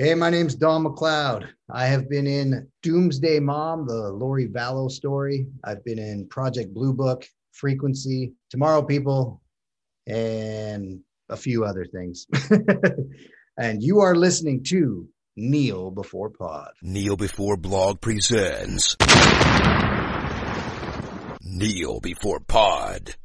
Hey, my name's Don McLeod. I have been in Doomsday Mom, the Lori Vallow story. I've been in Project Blue Book, Frequency, Tomorrow People, and a few other things. and you are listening to Kneel Before Pod. Kneel Before Blog presents Kneel Before Pod.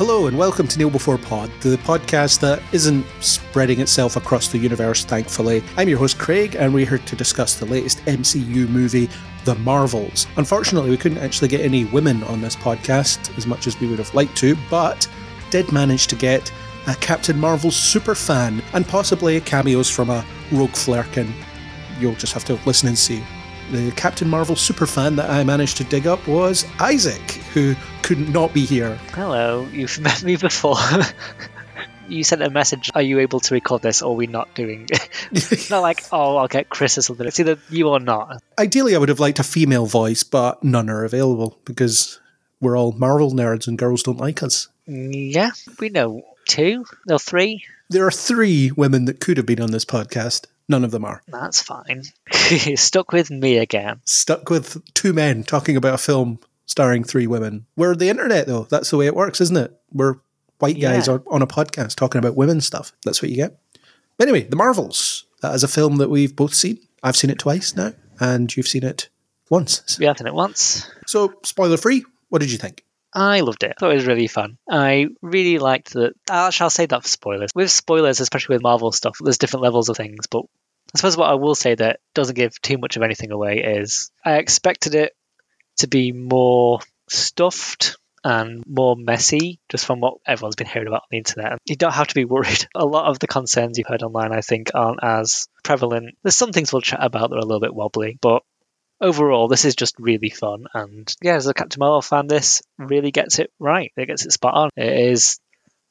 Hello and welcome to Kneel Before Pod, the podcast that isn't spreading itself across the universe, thankfully. I'm your host Craig, and we're here to discuss the latest MCU movie, The Marvels. Unfortunately, we couldn't actually get any women on this podcast as much as we would have liked to, but did manage to get a Captain Marvel super fan and possibly cameos from a Rogue Flerken. You'll just have to listen and see the Captain Marvel superfan that I managed to dig up was Izaak, who could not be here. Hello, you've met me before. you sent a message, are you able to record this or are we not doing it? not like, oh, I'll get Chris or something. It's either you or not. Ideally, I would have liked a female voice, but none are available because we're all Marvel nerds and girls don't like us. Yeah, we know two, no, three. There are three women that could have been on this podcast. None of them are. That's fine. Stuck with me again. Stuck with two men talking about a film starring three women. We're the internet, though. That's the way it works, isn't it? We're white guys Yeah. on, a podcast talking about women stuff. That's what you get. But anyway, The Marvels. That is a film that we've both seen. I've seen it twice now, and you've seen it once. We have seen it once. So, spoiler free, what did you think? I loved it. I thought it was really fun. I really liked that. I shall say that for spoilers. With spoilers, especially with Marvel stuff, there's different levels of things. But I suppose what I will say that doesn't give too much of anything away is I expected it to be more stuffed and more messy, just from what everyone's been hearing about on the internet. You don't have to be worried. A lot of the concerns you've heard online, I think, aren't as prevalent. There's some things we'll chat about that are a little bit wobbly, but overall, this is just really fun. And yeah, as a Captain Marvel fan, this really gets it right. It gets it spot on. It is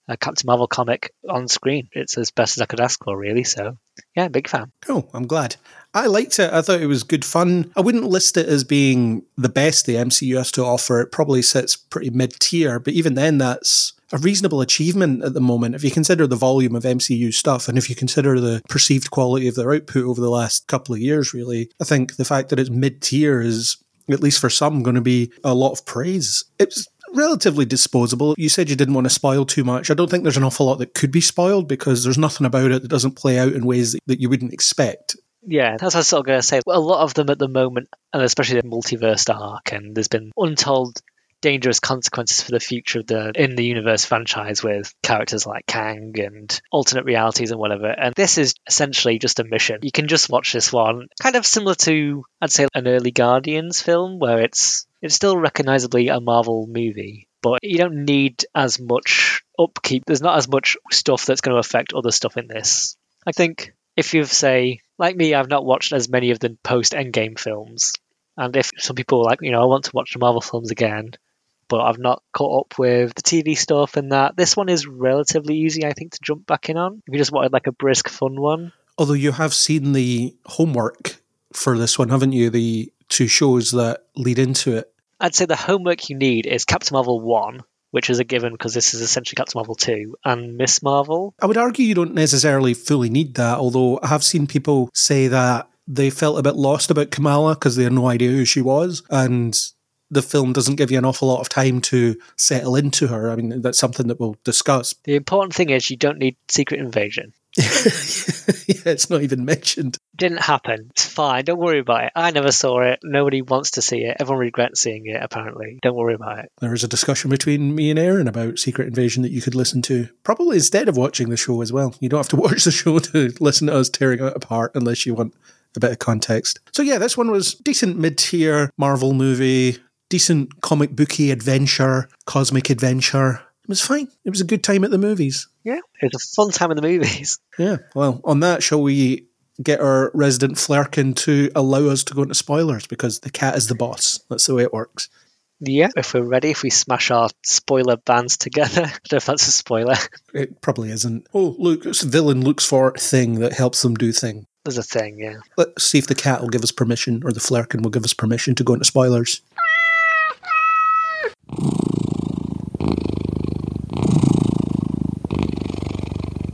a Captain Marvel comic on screen. It's as best as I could ask for, really. So yeah, big fan. Cool, I'm glad. I liked it. I thought it was good fun. I wouldn't list it as being the best the MCU has to offer. It probably sits pretty mid tier, but even then, that's a reasonable achievement at the moment if you consider the volume of MCU stuff and if you consider the perceived quality of their output over the last couple of years, really. I think the fact that it's mid tier is, at least for some, going to be a lot of praise. It's relatively disposable. You said you didn't want to spoil too much. I don't think there's an awful lot that could be spoiled because there's nothing about it that doesn't play out in ways that, you wouldn't expect. Yeah, that's what I was sort of going to say. A lot of them at the moment, and especially the multiverse arc, and there's been untold dangerous consequences for the future of the in the universe franchise with characters like Kang and alternate realities and whatever. And this is essentially just a mission. You can just watch this one, kind of similar to I'd say an early Guardians film, where it's it's still recognizably a Marvel movie, but you don't need as much upkeep. There's not as much stuff that's going to affect other stuff in this. I think if you've say like me, I've not watched as many of the post Endgame films, and if some people like you know I want to watch the Marvel films again, but I've not caught up with the TV stuff and that, this one is relatively easy, I think, to jump back in on. If you just wanted like a brisk, fun one, Although you have seen the homework for this one, haven't you? The two shows that lead into it. I'd say the homework you need is Captain Marvel one, which is a given because this is essentially Captain Marvel two, and Ms. Marvel. I would argue you don't necessarily fully need that, although I have seen people say that they felt a bit lost about Kamala because they had no idea who she was. And the film doesn't give you an awful lot of time to settle into her. I mean, that's something that we'll discuss. The important thing is you don't need Secret Invasion. yeah, it's not even mentioned. Didn't happen. It's fine. Don't worry about it. I never saw it. Nobody wants to see it. Everyone regrets seeing it, apparently. Don't worry about it. There was a discussion between me and Aaron about Secret Invasion that you could listen to, probably instead of watching the show as well. You don't have to watch the show to listen to us tearing it apart unless you want a bit of context. So, yeah, this one was decent mid tier Marvel movie, decent comic booky adventure, cosmic adventure. It was fine. It was a good time at the movies. Yeah. It was a fun time in the movies. Yeah. Well, on that, shall we get our resident Flerken to allow us to go into spoilers because the cat is the boss. That's the way it works. Yeah, if we're ready, if we smash our spoiler bands together. I don't know if that's a spoiler. It probably isn't. Oh, look, it's villain looks for thing that helps them do thing. There's a thing, yeah. Let's see if the cat will give us permission or the flerken will give us permission to go into spoilers.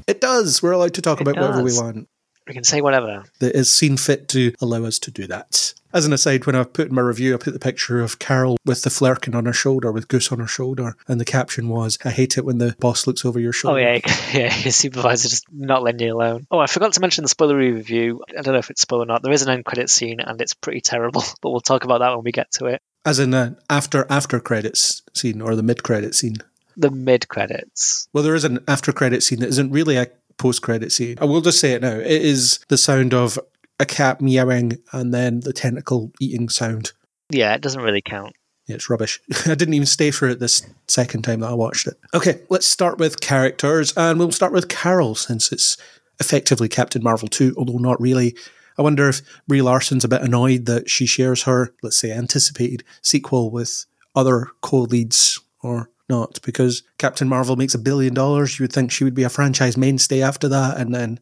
It does. We're allowed to talk It about whatever we want. We can say whatever. That is seen fit to allow us to do that. As an aside, when I put in my review, I put the picture of Carol with the flerken on her shoulder, with Goose on her shoulder, and the caption was, I hate it when the boss looks over your shoulder. Oh yeah, yeah. Your supervisor just not letting you alone. Oh, I forgot to mention the spoilery review. I don't know if it's spoiler or not. There is an end credit scene, and it's pretty terrible. But we'll talk about that when we get to it. As in an after after credits scene or the mid credit scene. The mid credits. Well, there is an after credit scene that isn't really a post credit scene. I will just say it now. It is the sound of a cat meowing and then the tentacle eating sound. Yeah, it doesn't really count. Yeah, it's rubbish. I didn't even stay for it this second time that I watched it. Okay, let's start with characters, and we'll start with Carol since it's effectively Captain Marvel 2, although not really. I wonder if Brie Larson's a bit annoyed that she shares her, let's say, anticipated sequel with other co leads or not, because Captain Marvel makes a billion dollars. You would think she would be a franchise mainstay after that, and then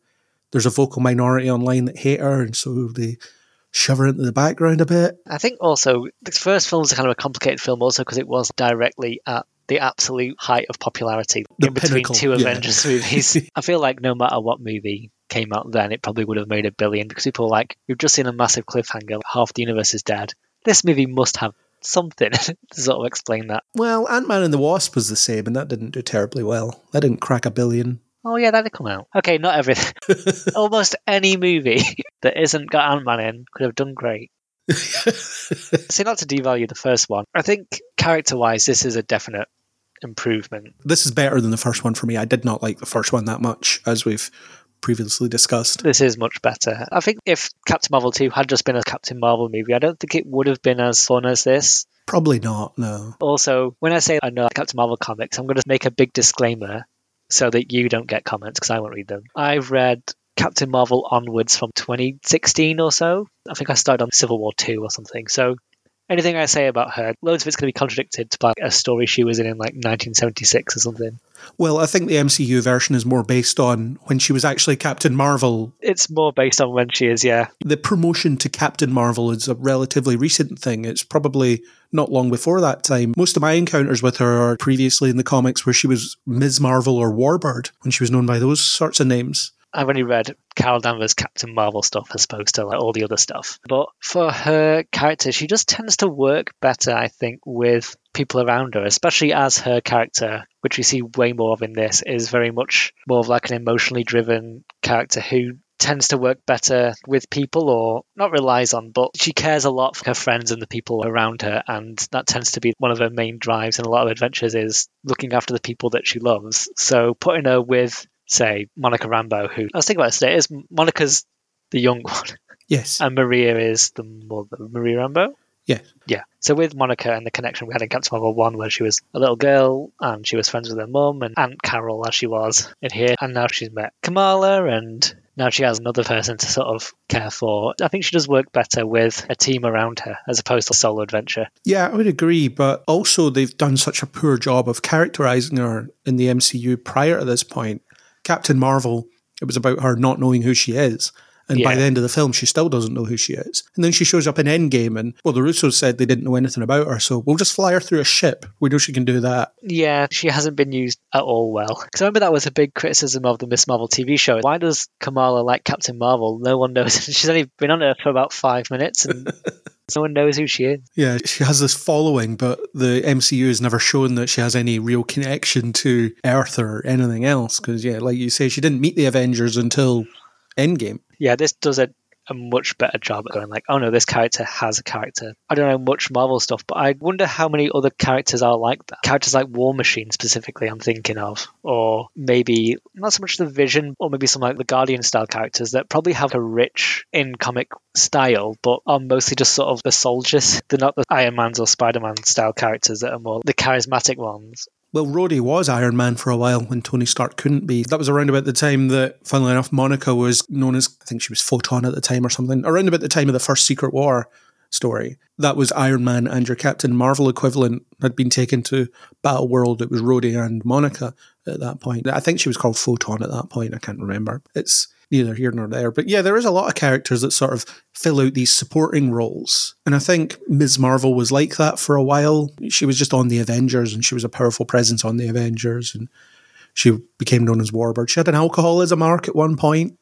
there's a vocal minority online that hate her, and so they shove her into the background a bit. I think also the first film is kind of a complicated film, also because it was directly at the absolute height of popularity The in between pinnacle, two yeah. Avengers movies. I feel like no matter what movie came out then, it probably would have made a billion because people were like, we've just seen a massive cliffhanger, half the universe is dead. This movie must have something to sort of explain that. Well, Ant Man and the Wasp was the same, and that didn't do terribly well. That didn't crack a billion. Oh yeah, that did come out. Okay, not everything. Almost any movie that isn't got Ant Man in could have done great. See, not to devalue the first one. I think character-wise, this is a definite improvement. this is better than the first one for me. I did not like the first one that much, as we've previously discussed. This is much better. I think if Captain Marvel 2 had just been a Captain Marvel movie, I don't think it would have been as fun as this. Probably not, no. Also, when I say I know Captain Marvel comics, I'm going to make a big disclaimer so that you don't get comments because I won't read them. I've read Captain Marvel onwards from 2016 or so. I think I started on Civil War 2 or something. So anything I say about her, loads of it's going to be contradicted by a story she was in in like 1976 or something. Well, I think the MCU version is more based on when she was actually Captain Marvel. It's more based on when she is, yeah. The promotion to Captain Marvel is a relatively recent thing. It's probably not long before that time. Most of my encounters with her are previously in the comics where she was Ms. Marvel or Warbird, when she was known by those sorts of names. I've only read Carol Danvers' Captain Marvel stuff as opposed to like all the other stuff. But for her character, she just tends to work better, I think, with people around her, especially as her character, which we see way more of in this, is very much more of like an emotionally driven character who tends to work better with people or not relies on, but she cares a lot for her friends and the people around her. And that tends to be one of her main drives in a lot of adventures is looking after the people that she loves. So putting her with say Monica Rambeau, who I was thinking about this today, is Monica's the young one, Yes. and Maria is the mother. Maria Rambeau. Yes. Yeah. So with Monica and the connection we had in Captain Marvel one, where she was a little girl and she was friends with her mum and Aunt Carol as she was in here, and now she's met Kamala and now she has another person to sort of care for. I think she does work better with a team around her as opposed to solo adventure. Yeah, I would agree, but also they've done such a poor job of characterizing her in the MCU prior to this point. Captain Marvel, it was about her not knowing who she is. And by the end of the film, she still doesn't know who she is. And then she shows up in Endgame, and well, the Russos said they didn't know anything about her, so we'll just fly her through a ship. We know she can do that. Yeah, she hasn't been used at all well. Because I remember that was a big criticism of the Ms. Marvel TV show. Why does Kamala like Captain Marvel? No one knows. She's only been on Earth for about five minutes and no one knows who she is. Yeah, she has this following, but the MCU has never shown that she has any real connection to Earth or anything else. Because, yeah, like you say, she didn't meet the Avengers until Endgame. Yeah, this does a, much better job at going like, oh no, this character has a character. I don't know much Marvel stuff, but I wonder how many other characters are like that. Characters like War Machine specifically, I'm thinking of, or maybe not so much the Vision, or maybe some like the Guardian style characters that probably have a rich in comic style, but are mostly just sort of the soldiers. They're not the Iron Man's or Spider Man style characters that are more the charismatic ones. Well, Rhodey was Iron Man for a while when Tony Stark couldn't be. That was around about the time that, funnily enough, Monica was known as, I think she was Photon at the time or something, around about the time of the first Secret War. story. That was Iron Man and your Captain Marvel equivalent had been taken to Battle World. It was Rhodey and Monica at that point. I think she was called Photon at that point. I can't remember. It's neither here nor there. But yeah, there is a lot of characters that sort of fill out these supporting roles. And I think Ms. Marvel was like that for a while. She was just on the Avengers and she was a powerful presence on the Avengers and she became known as Warbird. She had an alcoholism arc at one point.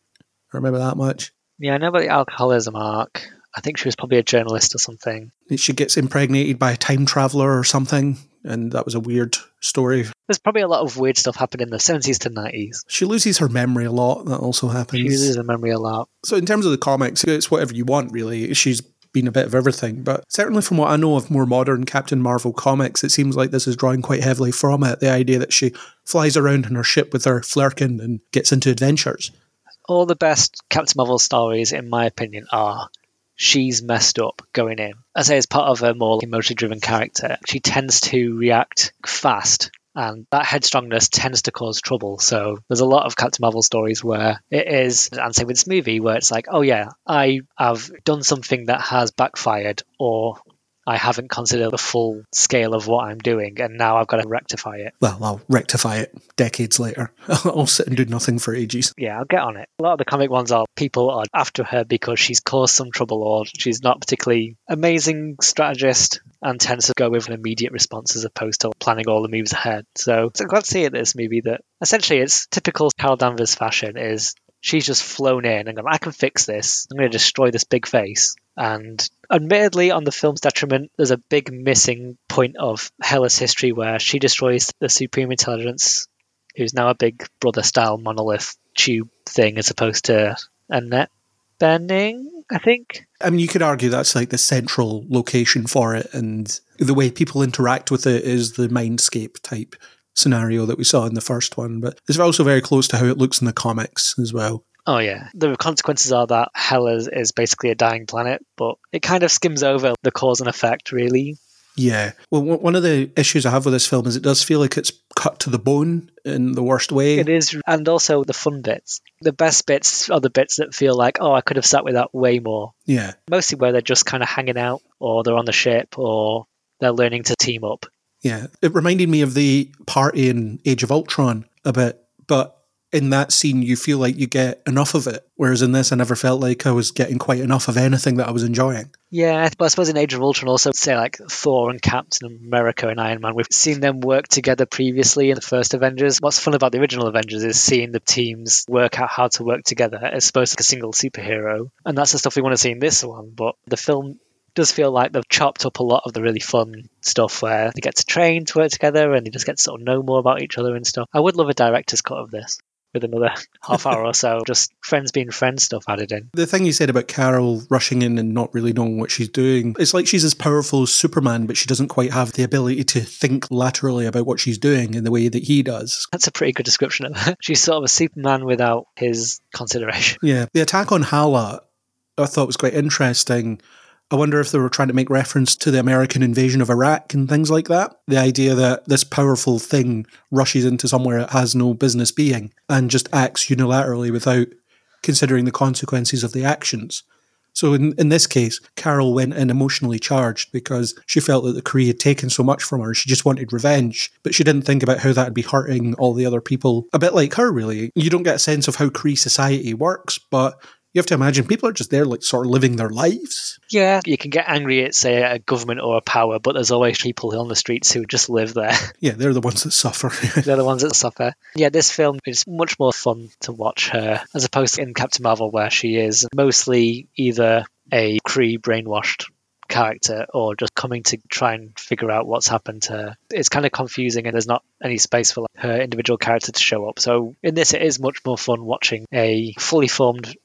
I remember that much. Yeah, I know about the alcoholism arc. I think she was probably a journalist or something. She gets impregnated by a time traveler or something, and that was a weird story. There's probably a lot of weird stuff happened in the 70s to 90s. She loses her memory a lot. That also happens. She loses her memory a lot. So in terms of the comics, it's whatever you want, really. She's been a bit of everything, but certainly from what I know of more modern Captain Marvel comics, it seems like this is drawing quite heavily from it. The idea that she flies around in her ship with her Flerken and gets into adventures. All the best Captain Marvel stories, in my opinion, are she's messed up going in. I say as part of her more emotionally driven character, she tends to react fast and that headstrongness tends to cause trouble. So there's a lot of Captain Marvel stories where it is, and same with this movie, where it's like, oh yeah, I have done something that has backfired, or I haven't considered the full scale of what I'm doing, and now I've got to rectify it. Well, I'll rectify it decades later. I'll sit and do nothing for ages. Yeah, I'll get on it. A lot of the comic ones are people are after her because she's caused some trouble or she's not particularly amazing strategist and tends to go with an immediate response as opposed to planning all the moves ahead. So, so I'm glad to see in this movie that essentially it's typical Carol Danvers fashion is she's just flown in and gone, I can fix this. I'm going to destroy this big face. And admittedly, on the film's detriment, there's a big missing point of Hala's history where she destroys the Supreme Intelligence, who's now a big brother style monolith tube thing, as opposed to a net bending, I think. I mean, you could argue that's like the central location for it, and the way people interact with it is the mindscape type scenario that we saw in the first one. But it's also very close to how it looks in the comics as well. Oh yeah, the consequences are that Hell is, is basically a dying planet, but it kind of skims over the cause and effect, really. Yeah. Well, one of the issues I have with this film is it does feel like it's cut to the bone in the worst way. It is, and also the fun bits. The best bits are the bits that feel like, oh, I could have sat with that way more. Yeah. Mostly where they're just kind of hanging out, or they're on the ship, or they're learning to team up. Yeah. It reminded me of the party in Age of Ultron a bit, but in that scene you feel like you get enough of it whereas in this i never felt like i was getting quite enough of anything that i was enjoying. Yeah but i suppose in age of ultron also say like thor and captain america and iron man we've seen them work together previously in the first avengers. What's fun about the original avengers is seeing the teams work out how to work together as opposed to a single superhero. And that's the stuff we want to see in this one but the film does feel like they've chopped up a lot of the really fun stuff where they get to train to work together and they just get to sort of know more about each other and stuff. I would love a director's cut of this with another half hour or so, just friends being friends stuff added in. The thing you said about Carol rushing in and not really knowing what she's doing, it's like she's as powerful as Superman, but she doesn't quite have the ability to think laterally about what she's doing in the way that he does. That's a pretty good description of her. She's sort of a Superman without his consideration. Yeah. The attack on Hala, I thought was quite interesting. I wonder if they were trying to make reference to the American invasion of Iraq and things like that. The idea that this powerful thing rushes into somewhere it has no business being and just acts unilaterally without considering the consequences of the actions. So in, in this case, Carol went in emotionally charged because she felt that the Kree had taken so much from her. She just wanted revenge, but she didn't think about how that would be hurting all the other people. A bit like her, really. You don't get a sense of how Kree society works, but you have to imagine people are just there, like sort of living their lives. Yeah, you can get angry at, say, a government or a power, but there's always people on the streets who just live there. Yeah, they're the ones that suffer. they're the ones that suffer. Yeah, this film is much more fun to watch her as opposed to in Captain Marvel, where she is mostly either a Kree brainwashed character or just coming to try and figure out what's happened to her. It's kind of confusing and there's not any space for like, her individual character to show up. So in this, it is much more fun watching a fully formed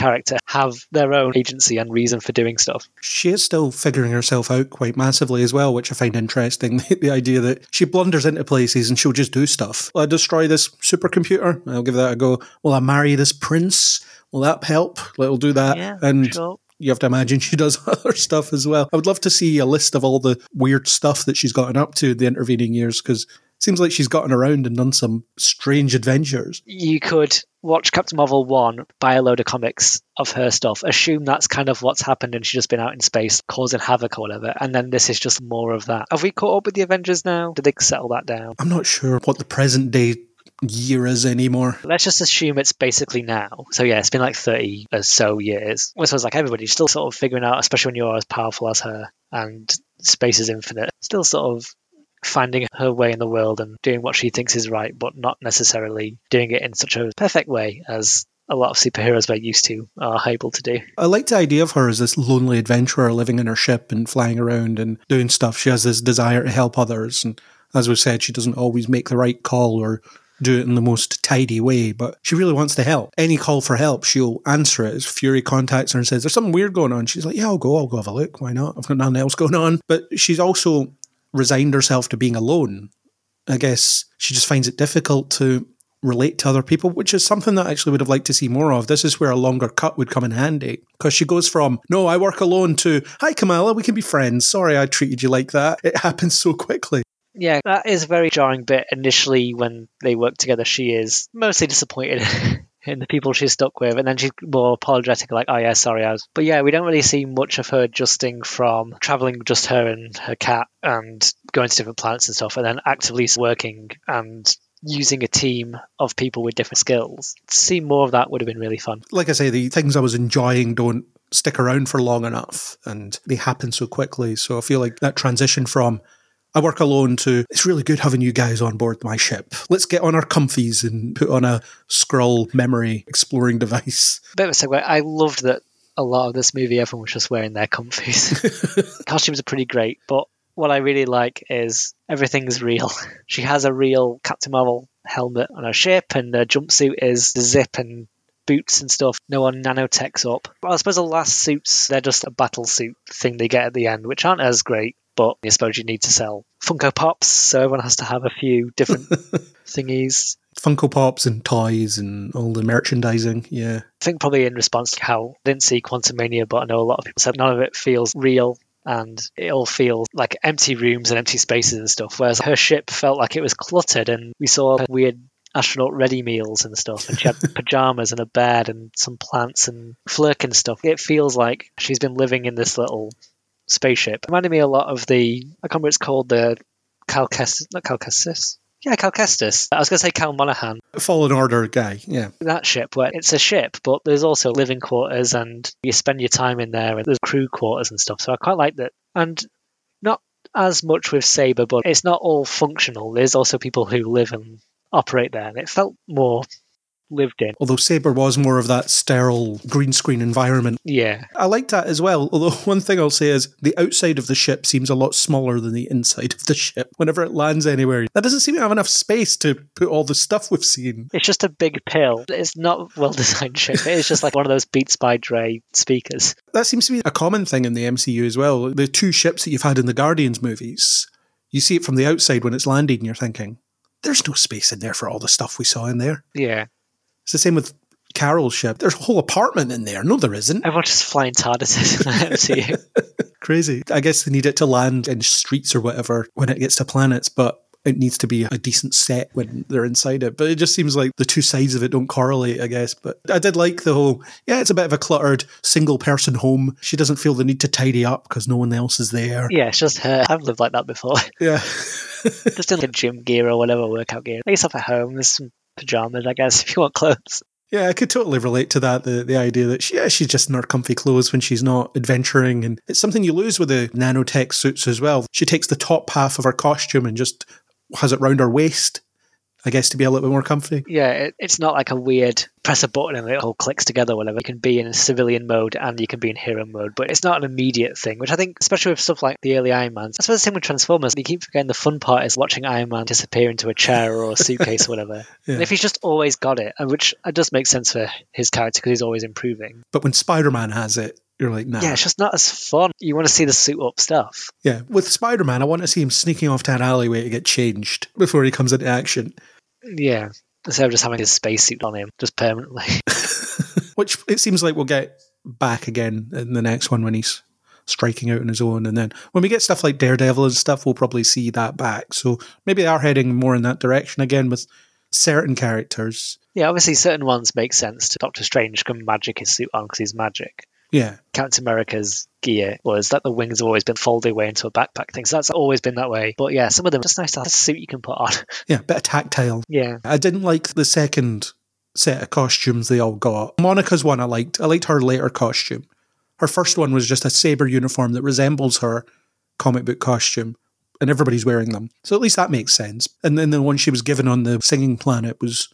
character have their own agency and reason for doing stuff. She is still figuring herself out quite massively as well, which I find interesting. the idea that she blunders into places and she'll just do stuff. Will I destroy this supercomputer? I'll give that a go. Will I marry this prince? Will that help? It'll do that. Yeah, and sure. you have to imagine she does other stuff as well. I would love to see a list of all the weird stuff that she's gotten up to in the intervening years because Seems like she's gotten around and done some strange adventures. You could watch Captain Marvel 1, buy a load of comics of her stuff, assume that's kind of what's happened and she's just been out in space causing havoc or whatever, and then this is just more of that. Have we caught up with the Avengers now? Did they settle that down? I'm not sure what the present day year is anymore. Let's just assume it's basically now. So yeah, it's been like 30 or so years. Which was like everybody's still sort of figuring out, especially when you're as powerful as her and space is infinite, still sort of finding her way in the world and doing what she thinks is right, but not necessarily doing it in such a perfect way as a lot of superheroes we're used to are able to do. I like the idea of her as this lonely adventurer living in her ship and flying around and doing stuff. She has this desire to help others. And as we said, she doesn't always make the right call or do it in the most tidy way, but she really wants to help. Any call for help, she'll answer it. As Fury contacts her and says, There's something weird going on. She's like, Yeah, I'll go. I'll go have a look. Why not? I've got nothing else going on. But she's also resigned herself to being alone. I guess she just finds it difficult to relate to other people, which is something that I actually would have liked to see more of. This is where a longer cut would come in handy because she goes from, no, I work alone to, hi, Kamala, we can be friends. Sorry I treated you like that. It happens so quickly. Yeah, that is a very jarring bit initially when they work together. She is mostly disappointed in the people she's stuck with, and then she's more apologetic, like, "Oh yeah, sorry, I was." But yeah, we don't really see much of her adjusting from traveling just her and her cat and going to different planets and stuff, and then actively working and using a team of people with different skills. See more of that would have been really fun. Like I say, the things I was enjoying don't stick around for long enough, and they happen so quickly. So I feel like that transition from I work alone to it's really good having you guys on board my ship. Let's get on our comfies and put on a scroll memory exploring device. Bit of a segue. I loved that a lot of this movie everyone was just wearing their comfies. Costumes are pretty great, but what I really like is everything's real. She has a real Captain Marvel helmet on her ship, and her jumpsuit is zip and boots and stuff. No one nanotechs up. Well, I suppose the last suits, they're just a battle suit thing they get at the end, which aren't as great but I suppose you need to sell Funko Pops, so everyone has to have a few different thingies. Funko Pops and toys and all the merchandising, yeah. I think probably in response to how I didn't see Quantumania, but I know a lot of people said none of it feels real and it all feels like empty rooms and empty spaces and stuff. Whereas her ship felt like it was cluttered and we saw weird astronaut ready meals and stuff and she had pajamas and a bed and some plants and Flerken stuff. It feels like she's been living in this little spaceship. Reminded me a lot of the I can't remember what it's called the Cal Kestis, not Cal Kestis. Yeah, Cal Kestis. I was going to say Cal Monahan. Fallen Order guy, yeah. That ship, where it's a ship, but there's also living quarters and you spend your time in there and there's crew quarters and stuff. So I quite like that. And not as much with SABER, but it's not all functional. There's also people who live and operate there. And it felt more lived in. Although SABER was more of that sterile green screen environment. Yeah. I like that as well. Although one thing I'll say is the outside of the ship seems a lot smaller than the inside of the ship whenever it lands anywhere. That doesn't seem to have enough space to put all the stuff we've seen. It's just a big pill. It's not well designed ship. It's just like one of those Beats by Dre speakers. That seems to be a common thing in the MCU as well. The two ships that you've had in the Guardians movies, you see it from the outside when it's landing and you're thinking, there's no space in there for all the stuff we saw in there. Yeah. It's the same with Carol's ship. There's a whole apartment in there. No, there isn't. Everyone's just flying TARDISes in the MCU. Crazy. I guess they need it to land in streets or whatever when it gets to planets, but it needs to be a decent set when they're inside it. But it just seems like the two sides of it don't correlate, I guess. But I did like the whole, yeah, it's a bit of a cluttered single person home. She doesn't feel the need to tidy up because no one else is there. yeah, it's just her. I've lived like that before. Yeah. just in like gym gear or whatever, workout gear. Make yourself at home. There's some pajamas, I guess, if you want clothes. Yeah, I could totally relate to that. The the idea that she, yeah, she's just in her comfy clothes when she's not adventuring, and it's something you lose with the nanotech suits as well. She takes the top half of her costume and just has it round her waist, I guess, to be a little bit more comfy. Yeah, it, it's not like a weird press a button and it all clicks together, or whatever. You can be in civilian mode and you can be in hero mode, but it's not an immediate thing, which I think, especially with stuff like the early Iron Mans, I suppose the same with Transformers. You keep forgetting the fun part is watching Iron Man disappear into a chair or a suitcase or whatever. Yeah. And if he's just always got it, uh, which it does make sense for his character because he's always improving. But when Spider Man has it, you're like, nah. Yeah, it's just not as fun. You want to see the suit up stuff. Yeah, with Spider Man, I want to see him sneaking off to an alleyway to get changed before he comes into action. Yeah. Instead of just having his spacesuit on him, just permanently. Which it seems like we'll get back again in the next one when he's striking out on his own. And then when we get stuff like Daredevil and stuff, we'll probably see that back. So maybe they are heading more in that direction again with certain characters. Yeah, obviously certain ones make sense to Doctor Strange can magic his suit on because he's magic. Yeah. Captain America's gear was that the wings have always been folded away into a backpack thing. So that's always been that way. But yeah, some of them just nice to have a suit you can put on. Yeah, bit of tactile. yeah. I didn't like the second set of costumes they all got. Monica's one I liked. I liked her later costume. Her first one was just a SABER uniform that resembles her comic book costume, and everybody's wearing them. So at least that makes sense. And then the one she was given on the singing planet was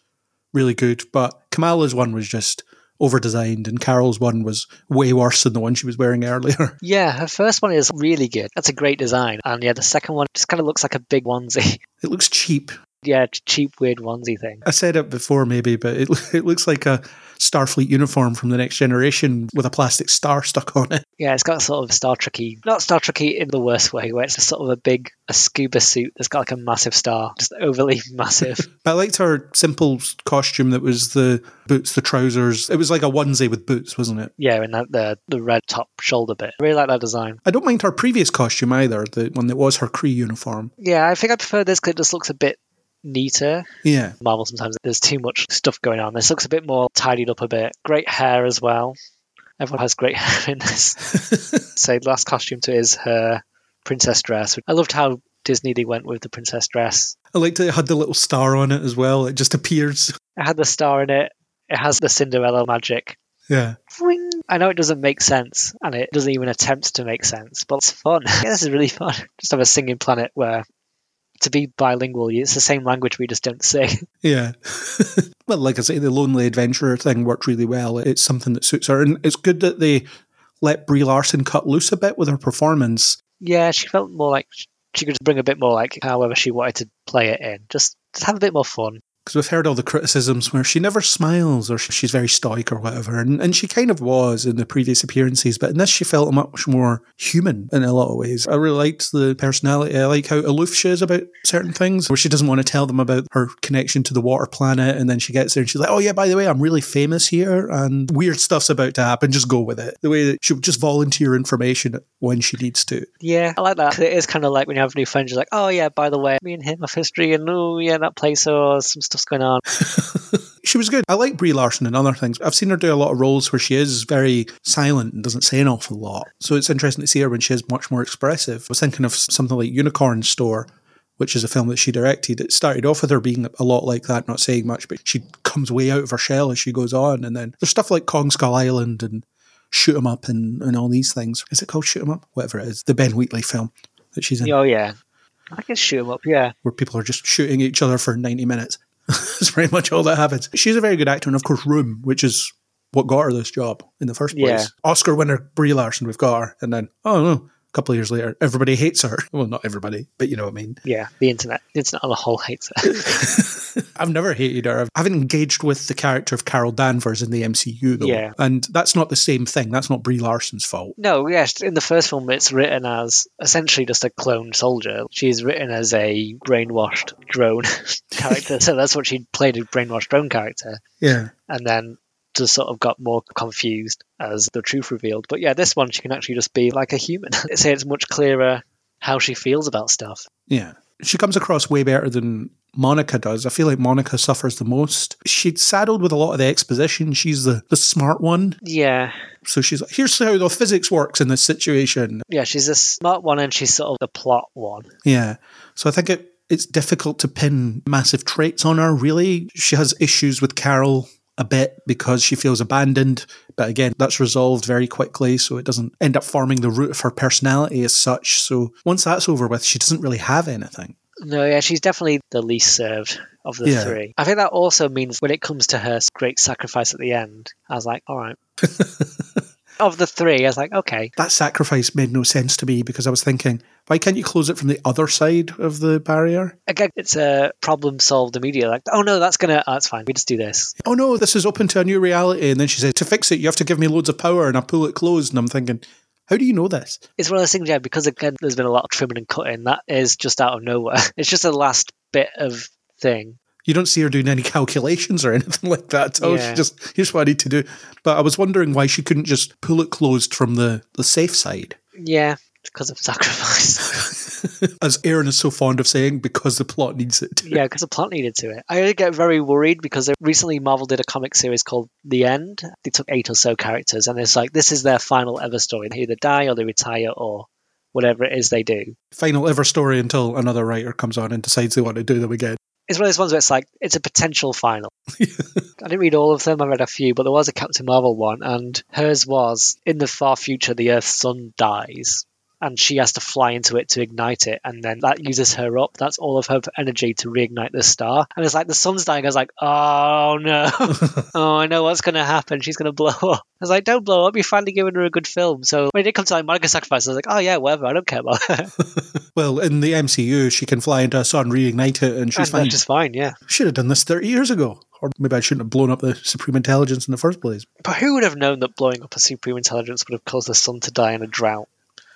really good, but Kamala's one was just over designed, and Carol's one was way worse than the one she was wearing earlier. Yeah, her first one is really good. That's a great design. And yeah, the second one just kind of looks like a big onesie. It looks cheap. Yeah, cheap, weird onesie thing. I said it before, maybe, but it, it looks like a Starfleet uniform from the next generation with a plastic star stuck on it. Yeah, it's got sort of Star Trekky, not Star Trekky in the worst way, where it's sort of a big a scuba suit that's got like a massive star, just overly massive. I liked her simple costume that was the boots, the trousers. It was like a onesie with boots, wasn't it? yeah, and that, the the red top shoulder bit. I really like that design. I don't mind her previous costume either, the one that was her Kree uniform. Yeah, I think I prefer this because it just looks a bit neater. Yeah. Marvel sometimes there's too much stuff going on. This looks a bit more tidied up a bit. Great hair as well. Everyone has great hair in this. so the last costume to it is her princess dress. I loved how Disney they went with the princess dress. I liked that it had the little star on it as well. It just appears. It had the star in it. It has the Cinderella magic. Yeah. I know it doesn't make sense, and it doesn't even attempt to make sense, but it's fun. yeah, this is really fun. Just have a singing planet where, to be bilingual, it's the same language we just don't sing. Yeah. well, like I say, the lonely adventurer thing worked really well. It's something that suits her. And it's good that they let Brie Larson cut loose a bit with her performance. yeah, she felt more like she could just bring a bit more like however she wanted to play it in. Just, just have a bit more fun. Because we've heard all the criticisms where she never smiles or she's very stoic or whatever. And, and she kind of was in the previous appearances, but in this she felt much more human in a lot of ways. I really liked the personality. I like how aloof she is about certain things, where she doesn't want to tell them about her connection to the water planet. And then she gets there and she's like, oh, yeah, by the way, I'm really famous here and weird stuff's about to happen. Just go with it. The way that she'll just volunteer information when she needs to. Yeah, I like that. It is kind of like when you have new friends, you're like, oh yeah, by the way, me and him have history, and oh yeah, that place, or some stuff's going on. she was good. I like Brie Larson and other things. I've seen her do a lot of roles where she is very silent and doesn't say an awful lot. So it's interesting to see her when she is much more expressive. I was thinking of something like Unicorn Store, which is a film that she directed. It started off with her being a lot like that, not saying much, but she comes way out of her shell as she goes on. And then there's stuff like Kong Skull Island and Shoot 'em Up and, and all these things. Is it called Shoot 'em Up? Whatever it is. The Ben Wheatley film that she's in, Oh yeah, I can shoot 'em up. Yeah, where people are just shooting each other for 90 minutes. That's pretty much all that happens. She's a very good actor. And of course, Room, which is what got her this job in the first place. Yeah. Oscar winner Brie Larson, we've got her. And then, oh no, couple of years later, everybody hates her. Well, not everybody, but you know what I mean. yeah. The internet, the internet on the whole hates it. I've never hated her. I've- I haven't engaged with the character of Carol Danvers in the MCU, though. Yeah. And that's not the same thing. That's not Brie Larson's fault. no, yes. In the first film, it's written as essentially just a cloned soldier. She's written as a brainwashed drone character, so that's what she played a brainwashed drone character, Yeah. and then just sort of got more confused as the truth revealed. But yeah, this one she can actually just be like a human. so it's much clearer how she feels about stuff. Yeah. She comes across way better than Monica does. I feel like Monica suffers the most. She's saddled with a lot of the exposition. She's the, the smart one. Yeah, So she's like, here's how the physics works in this situation. yeah. She's a smart one, and she's sort of the plot one. Yeah. So I think it, it's difficult to pin massive traits on her, really. She has issues with Carol a bit because she feels abandoned. But again, that's resolved very quickly. So it doesn't end up forming the root of her personality as such. So once that's over with, she doesn't really have anything. No, yeah, she's definitely the least served of the Yeah. three. I think that also means when it comes to her great sacrifice at the end, I was like, all right. of the three, I was like, okay. That sacrifice made no sense to me because I was thinking, why can't you close it from the other side of the barrier? Again, it's a problem solved immediately. Like, oh no, that's gonna, oh, that's fine. We just do this. Oh no, this is open to a new reality. And then she says, to fix it, you have to give me loads of power. And I pull it closed. And I'm thinking, how do you know this? It's one of those things, yeah, because again, there's been a lot of trimming and cutting. That is just out of nowhere. It's just a last bit of thing. You don't see her doing any calculations or anything like that. So Yeah. she just, here's what I need to do. But I was wondering why she couldn't just pull it closed from the, the safe side. Yeah, because of sacrifice. As Aaron is so fond of saying, because the plot needs it. yeah, because the plot needed to it. I get very worried because recently Marvel did a comic series called The End. They took eight or so characters, and it's like this is their final ever story. They either die or they retire or whatever it is they do. Final ever story until another writer comes on and decides they want to do them again. It's one of those ones where it's like it's a potential final. I didn't read all of them. I read a few, but there was a Captain Marvel one, and hers was in the far future, the Earth's sun dies, and she has to fly into it to ignite it, and then that uses her up. That's all of her energy to reignite the star. And it's like the sun's dying. I was like, oh no, oh I know what's going to happen. She's going to blow up. I was like, don't blow up. You're finally giving her a good film. So when it comes to like Monica Sacrifice, I was like, oh yeah, whatever. I don't care about her. well, in the MCU, she can fly into a sun, reignite it, and she's and fine. She's fine. Yeah. Should have done this 30 years ago. Or maybe I shouldn't have blown up the Supreme Intelligence in the first place. But who would have known that blowing up a Supreme Intelligence would have caused the sun to die in a drought?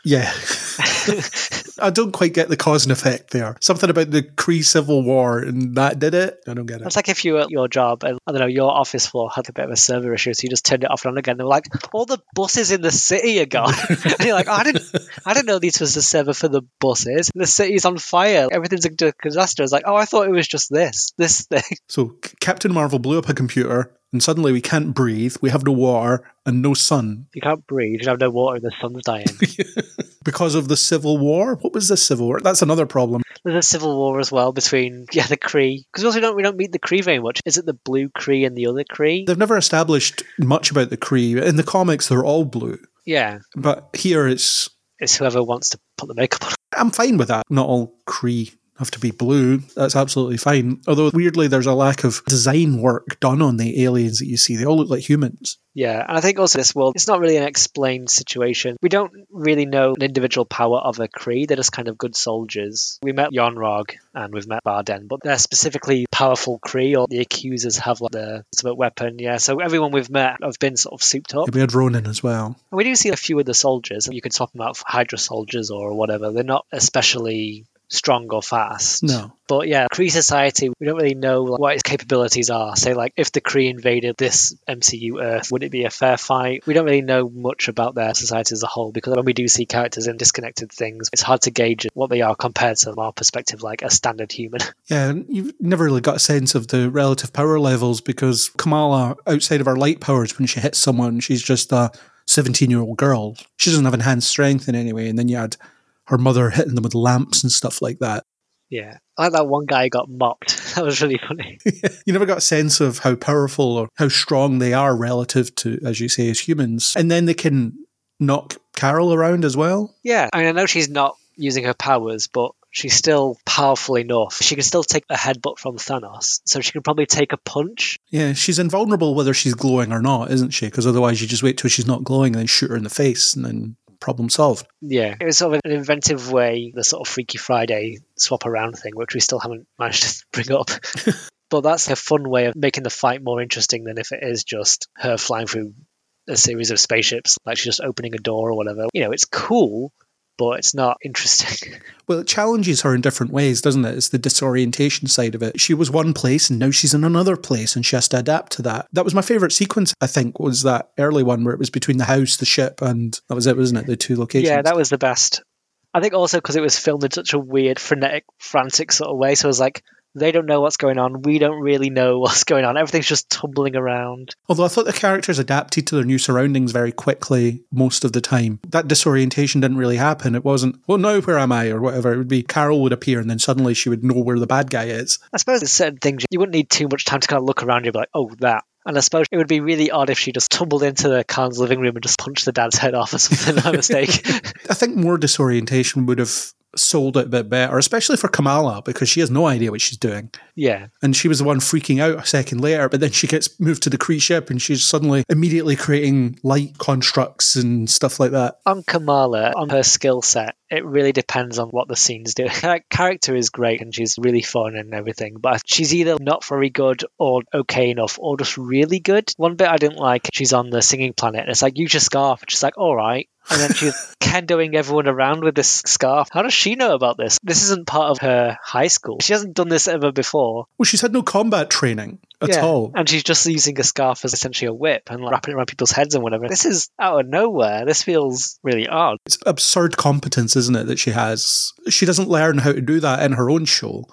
Yeah. I don't quite get the cause and effect there. Something about the Kree Civil War and that did it. I don't get it. It's like if you were at your job and I don't know, your office floor had a bit of a server issue, so you just turned it off and on again. They were like, all the buses in the city are gone. and you're like, oh, I didn't I didn't know this was the server for the buses. The city's on fire. Everything's a disaster. It's like, oh I thought it was just this. This thing. So Captain Marvel blew up a computer and suddenly we can't breathe, we have no water and no sun. You can't breathe, you have no water, the sun's dying. because of the Civil War? What was the Civil War? That's another problem. There's a civil war as well between yeah the Kree because we also don't we don't meet the Kree very much. Is it the blue Kree and the other Kree? They've never established much about the Kree. In the comics, they're all blue. Yeah, but here it's it's whoever wants to put the makeup on. I'm fine with that. Not all Kree have to be blue. That's absolutely fine. Although weirdly, there's a lack of design work done on the aliens that you see. They all look like humans. Yeah, and I think also this world, it's not really an explained situation. We don't really know an individual power of a Kree. They're just kind of good soldiers. We met Yon-Rogg and we've met Dar-Benn, but they're specifically powerful Kree, or the accusers have like the ultimate weapon. Yeah, so everyone we've met have been sort of souped up. We had Ronan as well. And we do see a few of the soldiers. You can swap them out for Hydra soldiers or whatever. They're not especially strong or fast. No. But yeah, Kree society, we don't really know like, what its capabilities are. Say, like, if the Kree invaded this MCU Earth, would it be a fair fight? We don't really know much about their society as a whole because when we do see characters in disconnected things, it's hard to gauge what they are compared to our perspective, like a standard human. Yeah, and you've never really got a sense of the relative power levels because Kamala, outside of her light powers, when she hits someone, she's just a 17 year old girl. She doesn't have enhanced strength in any way. And then you had her mother hitting them with lamps and stuff like that. Yeah. I like that one guy got mopped. That was really funny. you never got a sense of how powerful or how strong they are relative to, as you say, as humans. And then they can knock Carol around as well. Yeah. I mean, I know she's not using her powers, but she's still powerful enough. She can still take a headbutt from Thanos, so she can probably take a punch. Yeah, she's invulnerable whether she's glowing or not, isn't she? Because otherwise, you just wait till she's not glowing and then shoot her in the face, and then problem solved. Yeah, it was sort of an inventive way, the sort of Freaky Friday swap around thing, which we still haven't managed to bring up. but that's a fun way of making the fight more interesting than if it is just her flying through a series of spaceships, like she's just opening a door or whatever. You know, it's cool, but it's not interesting. Well, it challenges her in different ways, doesn't it? It's the disorientation side of it. She was one place and now she's in another place and she has to adapt to that. That was my favourite sequence, I think, was that early one where it was between the house, the ship, and that was it, wasn't it? The two locations. Yeah, that was the best. I think also because it was filmed in such a weird, frenetic, frantic sort of way. So it was like, they don't know what's going on. We don't really know what's going on. Everything's just tumbling around. Although I thought the characters adapted to their new surroundings very quickly most of the time. That disorientation didn't really happen. It wasn't, well, now where am I? Or whatever. It would be Carol would appear and then suddenly she would know where the bad guy is. I suppose there's certain things you wouldn't need too much time to kind of look around you and be like, oh, that. And I suppose it would be really odd if she just tumbled into the Khan's living room and just punched the dad's head off or something by mistake. I think more disorientation would have sold it a bit better, especially for Kamala, because she has no idea what she's doing. Yeah. And she was the one freaking out a second later, but then she gets moved to the Kree ship and she's suddenly immediately creating light constructs and stuff like that. On Kamala, on her skill set, it really depends on what the scene's doing. Her character is great and she's really fun and everything, but she's either not very good or okay enough or just really good. One bit I didn't like, she's on the singing planet and it's like, use your scarf. She's like, all right. And then she's kendoing everyone around with this scarf. How does she know about this? This isn't part of her high school. She hasn't done this ever before. Well, she's had no combat training. At all. And she's just using a scarf as essentially a whip and like, wrapping it around people's heads and whatever. This is out of nowhere. This feels really odd. It's absurd competence, isn't it, that she has? She doesn't learn how to do that in her own show.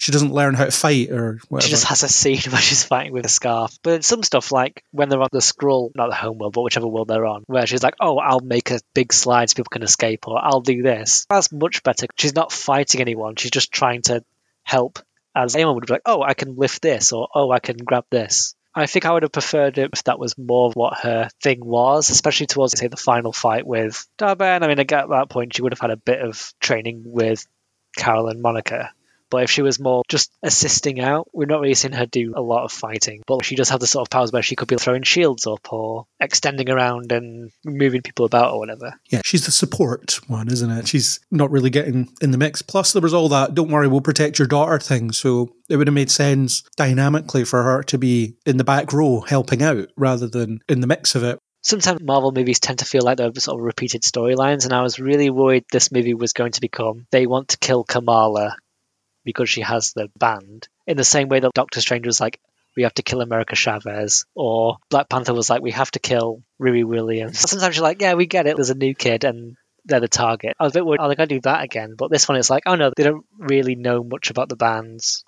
She doesn't learn how to fight or whatever. She just has a scene where she's fighting with a scarf. But in some stuff, like when they're on the scroll, not the home world, but whichever world they're on, where she's like, oh, I'll make a big slide so people can escape, or I'll do this. That's much better. She's not fighting anyone. She's just trying to help. As anyone would be like, oh, I can lift this, or oh, I can grab this. I think I would have preferred it if that was more of what her thing was, especially towards, say, the final fight with Dar-Benn. I mean, at that point, she would have had a bit of training with Carol and Monica. But if she was more just assisting out, we're not really seeing her do a lot of fighting. But she does have the sort of powers where she could be throwing shields up or extending around and moving people about or whatever. Yeah, she's the support one, isn't it? She's not really getting in the mix. Plus, there was all that "don't worry, we'll protect your daughter" thing. So it would have made sense dynamically for her to be in the back row helping out rather than in the mix of it sometimes Marvel movies tend to feel like they're sort of repeated storylines, and I was really worried this movie was going to become they want to kill Kamala because she has the band. In the same way that Doctor Strange was like, we have to kill America Chavez, or Black Panther was like, we have to kill Riri Williams. Sometimes you're like, yeah, we get it. There's a new kid and they're the target. I was a bit worried, oh, are they going to do that again? But this one, it's like, oh no, they don't really know much about the bands.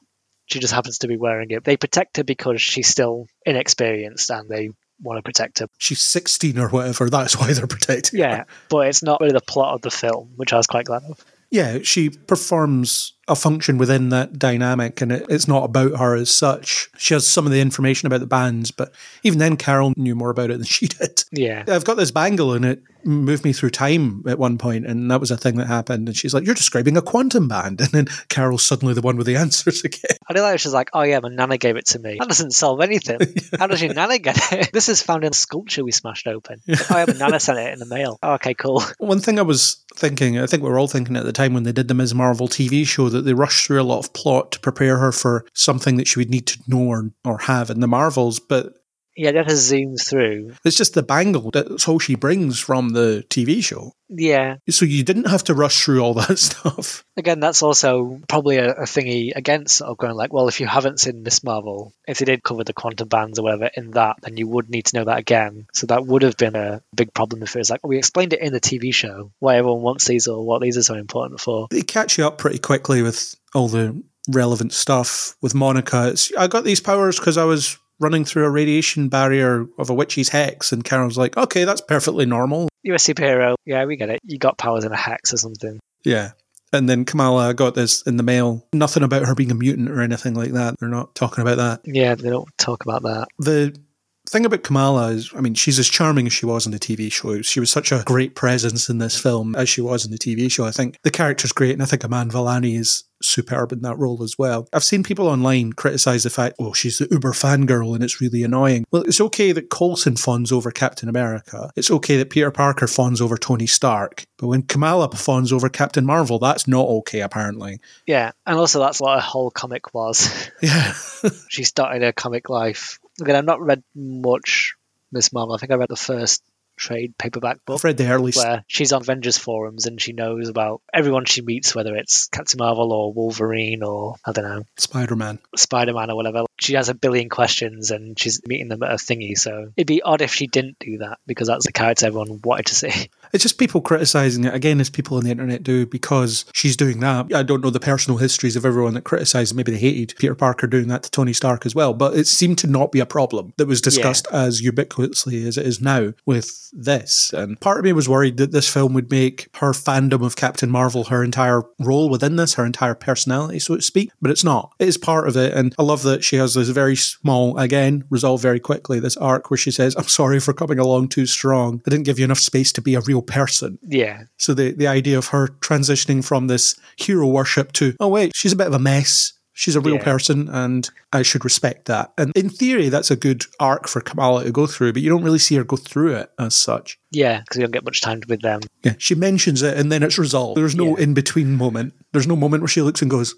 She just happens to be wearing it. They protect her because she's still inexperienced and they want to protect her. She's 16 or whatever. That's why they're protecting yeah, her. but it's not really the plot of the film, which I was quite glad of. Yeah, she performs a function within that dynamic, and it, it's not about her as such. She has some of the information about the bands, but even then, Carol knew more about it than she did. Yeah. I've got this bangle, and it moved me through time at one point, and that was a thing that happened. And she's like, You're describing a quantum band. And then Carol's suddenly the one with the answers again. I do like she's like, Oh, yeah, my nana gave it to me. That doesn't solve anything. yeah. How does your nana get it? this is found in a sculpture we smashed open. Yeah. Oh, yeah, my nana sent it in the mail. Oh, okay, cool. One thing I was thinking, I think we were all thinking at the time when they did the Ms. Marvel TV show, that they rushed through a lot of plot to prepare her for something that she would need to know or, or have in the Marvels. But yeah, that has zoomed through. It's just the bangle. That's all she brings from the TV show. Yeah. So you didn't have to rush through all that stuff. Again, that's also probably a, a thingy against sort of going like, well, if you haven't seen Ms. Marvel, if they did cover the quantum bands or whatever in that, then you would need to know that again. So that would have been a big problem if it was like, we explained it in the TV show, why everyone wants these or what these are so important for. They catch you up pretty quickly with all the relevant stuff with Monica. It's, I got these powers because I was running through a radiation barrier of a witch's hex, and Carol's like, okay, that's perfectly normal. You're a superhero. Yeah, we get it. You got powers in a hex or something. Yeah. And then Kamala got this in the mail. Nothing about her being a mutant or anything like that. They're not talking about that. Yeah, they don't talk about that. The thing about Kamala is, I mean, she's as charming as she was in the TV show. She was such a great presence in this film as she was in the TV show. I think the character's great, and I think Iman Vellani is superb in that role as well. I've seen people online criticize the fact, oh, she's the uber fangirl and it's really annoying. Well, it's okay that Coulson fawns over Captain America. It's okay that Peter Parker fawns over Tony Stark. But when Kamala fawns over Captain Marvel, that's not okay, apparently. Yeah, and also that's what her whole comic was. Yeah. she started her comic life Again, I've not read much Ms. Marvel. I think I read the first trade paperback book. I've read the early where she's on Avengers forums and she knows about everyone she meets, whether it's Captain Marvel or Wolverine or I don't know Spider Man, Spider Man or whatever. She has a billion questions and she's meeting them at a thingy. So it'd be odd if she didn't do that because that's the character everyone wanted to see. It's just people criticizing it again, as people on the internet do, because she's doing that. I don't know the personal histories of everyone that criticized. Maybe they hated Peter Parker doing that to Tony Stark as well, but it seemed to not be a problem that was discussed yeah. as ubiquitously as it is now with this. And part of me was worried that this film would make her fandom of Captain Marvel her entire role within this, her entire personality, so to speak. But it's not. It is part of it. And I love that she has this very small, again, resolved very quickly, this arc where she says, I'm sorry for coming along too strong. I didn't give you enough space to be a real real person. Yeah. So the, the idea of her transitioning from this hero worship to, oh, wait, she's a bit of a mess. She's a real yeah. person and I should respect that. And in theory, that's a good arc for Kamala to go through, but you don't really see her go through it as such. Yeah, because you don't get much time with them. Yeah, she mentions it and then it's resolved. There's no yeah. in between moment. There's no moment where she looks and goes,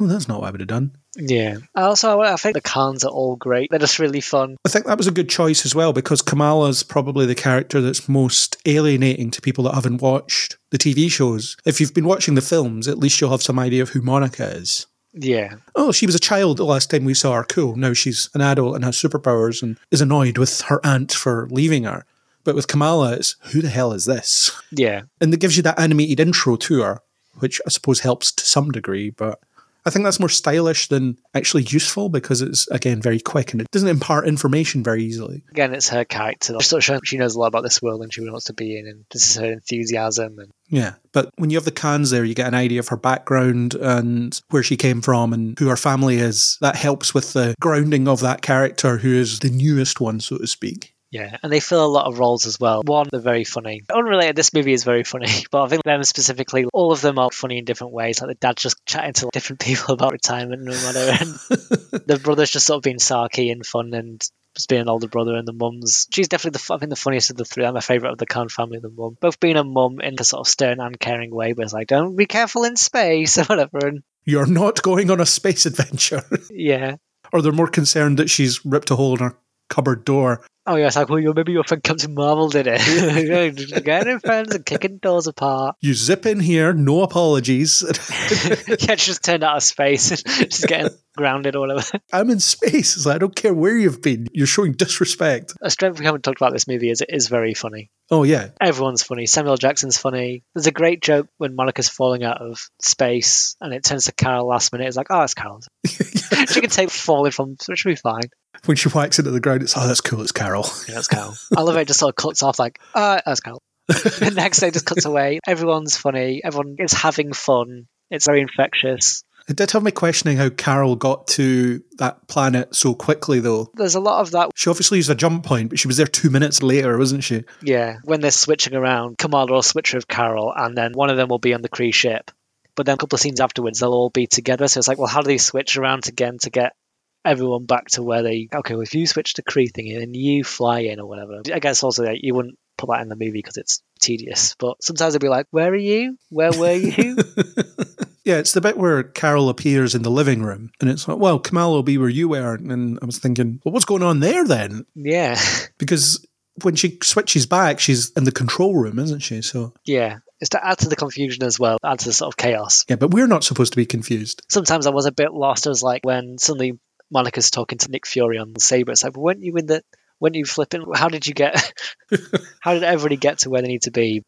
oh, that's not what I would have done. Yeah. Also, I think the Khans are all great. They're just really fun. I think that was a good choice as well because Kamala's probably the character that's most alienating to people that haven't watched the TV shows. If you've been watching the films, at least you'll have some idea of who Monica is. Yeah. Oh, she was a child the last time we saw her. Cool. Now she's an adult and has superpowers and is annoyed with her aunt for leaving her. But with Kamala, it's who the hell is this? Yeah. And it gives you that animated intro to her, which I suppose helps to some degree. But I think that's more stylish than actually useful because it's, again, very quick and it doesn't impart information very easily. Again, it's her character. She's sort of she knows a lot about this world and she wants to be in, and this is her enthusiasm. And Yeah. But when you have the Khans there, you get an idea of her background and where she came from and who her family is. That helps with the grounding of that character who is the newest one, so to speak. Yeah, and they fill a lot of roles as well. One, they're very funny. Unrelated, this movie is very funny, but I think them specifically, all of them are funny in different ways. Like the dad's just chatting to different people about retirement and whatever, and the brother's just sort of being sarky and fun and just being an older brother, and the mum's she's definitely the I think the funniest of the three. I'm a favourite of the Khan family, the mum. Both being a mum in a sort of stern and caring way, but it's like, don't be careful in space or whatever. And You're not going on a space adventure. yeah. or they're more concerned that she's ripped a hole in her cupboard door. Oh yeah, it's like, well, maybe your friend comes Captain Marvel did it. Getting friends and kicking doors apart. You zip in here, no apologies. yeah, just turned out of space. and just getting grounded or whatever. I'm in space. It's like, I don't care where you've been. You're showing disrespect. A strength we haven't talked about this movie is it is very funny. Oh, yeah. Everyone's funny. Samuel Jackson's funny. There's a great joke when Monica's falling out of space and it turns to Carol last minute. It's like, oh, it's Carol. she can take falling from, so it should be fine. When she whacks into the ground, it's, oh, that's cool. It's Carol. Yeah, that's Carol. I love it. it just sort of cuts off like, ah, that's Carol. the next day just cuts away. Everyone's funny. Everyone is having fun. It's very infectious. It did have me questioning how Carol got to that planet so quickly, though. There's a lot of that. She obviously used a jump point, but she was there two minutes later, wasn't she? Yeah, when they're switching around, Kamala will switch with Carol, and then one of them will be on the Kree ship. But then a couple of scenes afterwards, they'll all be together. So it's like, well, how do they switch around again to get everyone back to where they? Okay, well, if you switch to Kree thingy and you fly in or whatever, I guess also like, you wouldn't put that in the movie because it's tedious. But sometimes they'll be like, "Where are you? Where were you?" yeah, it's the bit where Carol appears in the living room, and it's like, well, Kamala will be where you were. And I was thinking, well, what's going on there then? yeah, Because when she switches back, she's in the control room, isn't she? So, yeah. It's to add to the confusion as well, add to the sort of chaos. yeah, but we're not supposed to be confused. sometimes I was a bit lost. I was like, when suddenly Monica's talking to Nick Fury on the SABER, it's like, weren't you in the, weren't you flipping? How did you get, how did everybody get to where they need to be?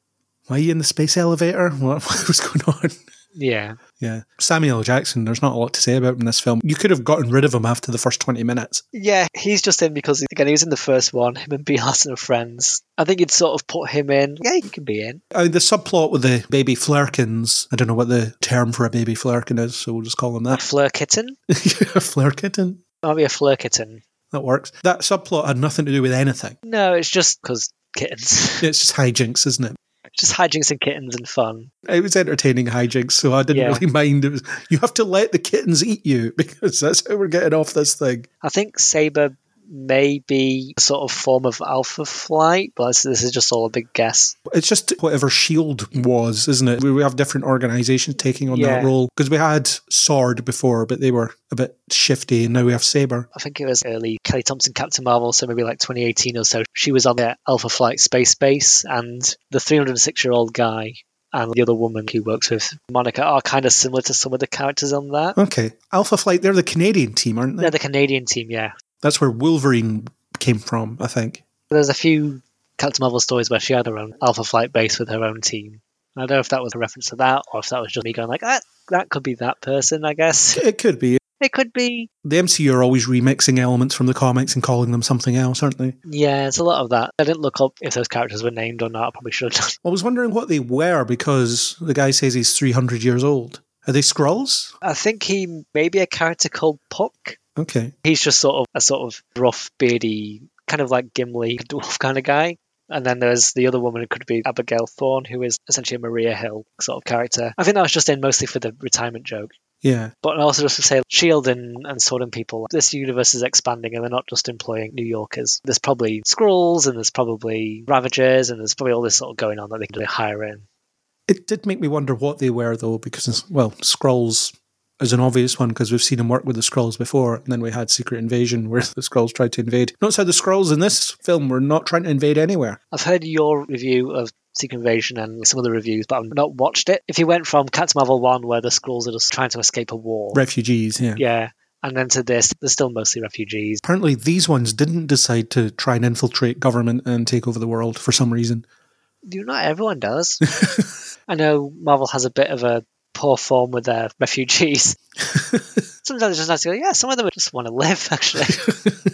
Why are you in the space elevator? What, what was going on? Yeah. Yeah. Samuel L. Jackson, there's not a lot to say about him in this film. You could have gotten rid of him after the first 20 minutes. Yeah, he's just in because, again, he was in the first one. Him and Brie Larson are friends. I think you'd sort of put him in. Yeah, he can be in. Uh, the subplot with the baby Flerkens, I don't know what the term for a baby Flerken is, so we'll just call him that. A fleur kitten? a flirkitten? Might be a fleur kitten. That works. That subplot had nothing to do with anything. No, it's just because kittens. It's just hijinks, isn't it? Just hijinks and kittens and fun. It was entertaining hijinks, so I didn't Yeah. really mind. It was, you have to let the kittens eat you because that's how we're getting off this thing. I think SABER may be a sort of form of alpha flight, but this, is just all a big guess. It's just whatever Shield was, isn't it? We we have different organizations taking on that role because we had Sword before, but they were a bit shifty, and now we have SABER. I think it was early Kelly Thompson Captain Marvel, so maybe like 2018 or so. She was on the Alpha Flight space base, and the 306 year old guy and the other woman who works with Monica are kind of similar to some of the characters on that. Okay, Alpha Flight. They're the Canadian team, aren't they? They're the Canadian team, yeah. That's where Wolverine came from, I think. There's a few Captain Marvel stories where she had her own Alpha Flight base with her own team. I don't know if that was a reference to that or if that was just me going like, that, that could be that person, I guess. It could be. It could be. The MCU are always remixing elements from the comics and calling them something else, aren't they? Yeah, it's a lot of that. I didn't look up if those characters were named or not. I probably should have done. I was wondering what they were because the guy says he's 300 years old. Are they Skrulls? I think he may be a character called Puck. Okay. He's just sort of a sort of rough, beardy, kind of like Gimli dwarf kind of guy. And then there's the other woman who could be Abigail Thorne, who is essentially a Maria Hill sort of character. I think that was just in mostly for the retirement joke. Yeah. But also just to say, Shield and, and Sword and People, this universe is expanding and they're not just employing New Yorkers. There's probably Skrulls and there's probably Ravagers and there's probably all this sort of going on that they can hire in. It did make me wonder what they were, though, because, well, Skrulls as an obvious one because we've seen him work with the Skrulls before. And then we had Secret Invasion where the Skrulls tried to invade. Notice how the Skrulls in this film were not trying to invade anywhere. I've heard your review of Secret Invasion and some other reviews, but I've not watched it. If you went from Captain Marvel 1, where the Skrulls are just trying to escape a war, Refugees, yeah. yeah, and then to this, they're still mostly refugees. Apparently, these ones didn't decide to try and infiltrate government and take over the world for some reason. You not everyone does. I know Marvel has a bit of a poor form with their refugees. Sometimes it's just nice to go, yeah, some of them just want to live, actually.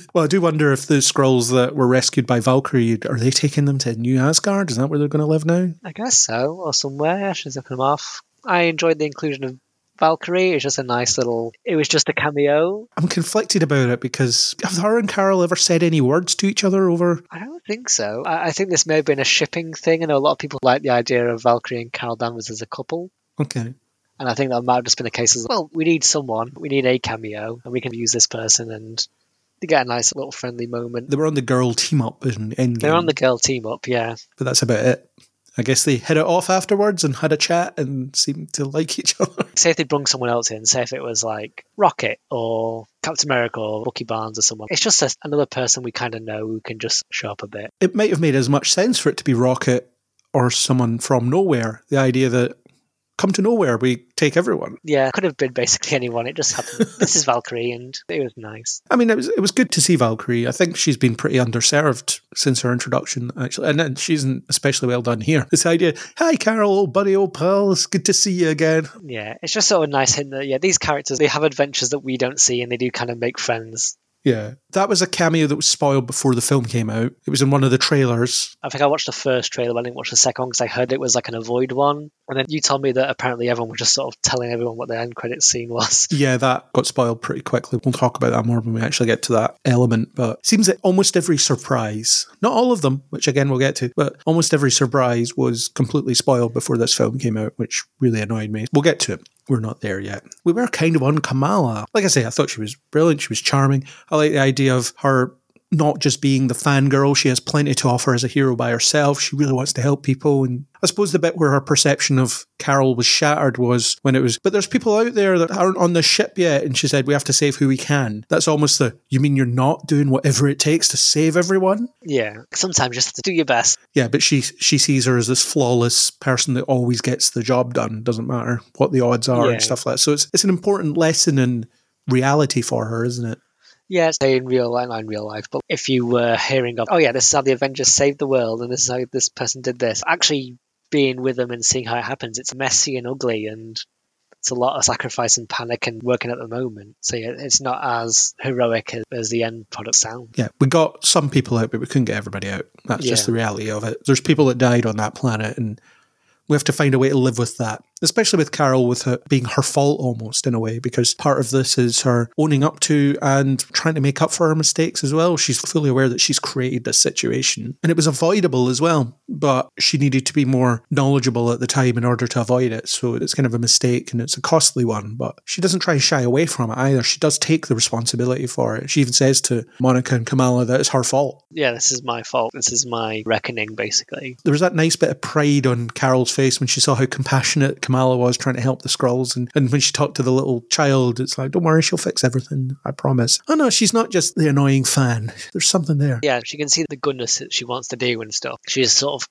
well, I do wonder if the Skrulls that were rescued by Valkyrie are they taking them to New Asgard? Is that where they're going to live now? I guess so, or somewhere. She's looking them off. I enjoyed the inclusion of Valkyrie. It's just a nice little. It was just a cameo. I'm conflicted about it because have her and Carol ever said any words to each other over? I don't think so. I, I think this may have been a shipping thing. I know a lot of people like the idea of Valkyrie and Carol Danvers as a couple. Okay. And I think that might have just been a case of, well, we need someone, we need a cameo, and we can use this person and they get a nice little friendly moment. They were on the girl team up in Endgame. They're on the girl team up, yeah. but that's about it. I guess they hit it off afterwards and had a chat and seemed to like each other. Say if they brung someone else in, say if it was like Rocket or Captain America or Bucky Barnes or someone. It's just a, another person we kind of know who can just show up a bit. It might have made as much sense for it to be Rocket or someone from nowhere. The idea that come to nowhere, we take everyone. Yeah, could have been basically anyone. It just happened. this is Valkyrie, and it was nice. I mean, it was it was good to see Valkyrie. I think she's been pretty underserved since her introduction, actually, and then she's especially well done here. This idea, hi Carol, old buddy, old pal, it's good to see you again. Yeah, it's just sort of nice hint that yeah, these characters they have adventures that we don't see, and they do kind of make friends. Yeah, that was a cameo that was spoiled before the film came out. It was in one of the trailers. I think I watched the first trailer, but I didn't watch the second one because I heard it was like an avoid one. And then you told me that apparently everyone was just sort of telling everyone what the end credit scene was. Yeah, that got spoiled pretty quickly. We'll talk about that more when we actually get to that element. But it seems that almost every surprise, not all of them, which again we'll get to, but almost every surprise was completely spoiled before this film came out, which really annoyed me. We'll get to it. We're not there yet. We were kind of on Kamala. Like I say, I thought she was brilliant. She was charming. I like the idea of her not just being the fangirl. She has plenty to offer as a hero by herself. She really wants to help people. And I suppose the bit where her perception of Carol was shattered was when it was, but there's people out there that aren't on the ship yet. And she said, we have to save who we can. That's almost the, you mean you're not doing whatever it takes to save everyone? Yeah, sometimes you just have to do your best. Yeah, but she she sees her as this flawless person that always gets the job done. Doesn't matter what the odds are Yeah. and stuff like that. So it's it's an important lesson in reality for her, isn't it? Yeah, say in real life, in real life, but if you were hearing of, oh yeah, this is how the Avengers saved the world, and this is how this person did this, actually being with them and seeing how it happens, it's messy and ugly, and it's a lot of sacrifice and panic and working at the moment. So yeah, it's not as heroic as, as the end product sounds. Yeah, we got some people out, but we couldn't get everybody out. That's just the reality of it. There's people that died on that planet, and we have to find a way to live with that. Especially with Carol, with it being her fault almost in a way, because part of this is her owning up to and trying to make up for her mistakes as well. She's fully aware that she's created this situation, and it was avoidable as well. But she needed to be more knowledgeable at the time in order to avoid it. So it's kind of a mistake, and it's a costly one. But she doesn't try and shy away from it either. She does take the responsibility for it. She even says to Monica and Kamala that it's her fault. Yeah, this is my fault. This is my reckoning, basically. There was that nice bit of pride on Carol's face when she saw how compassionate Kamala was trying to help the Skrulls. And, and when she talked to the little child, it's like, don't worry, she'll fix everything. I promise. Oh, no, she's not just the annoying fan. There's something there. Yeah, she can see the goodness that she wants to do and stuff. She's sort of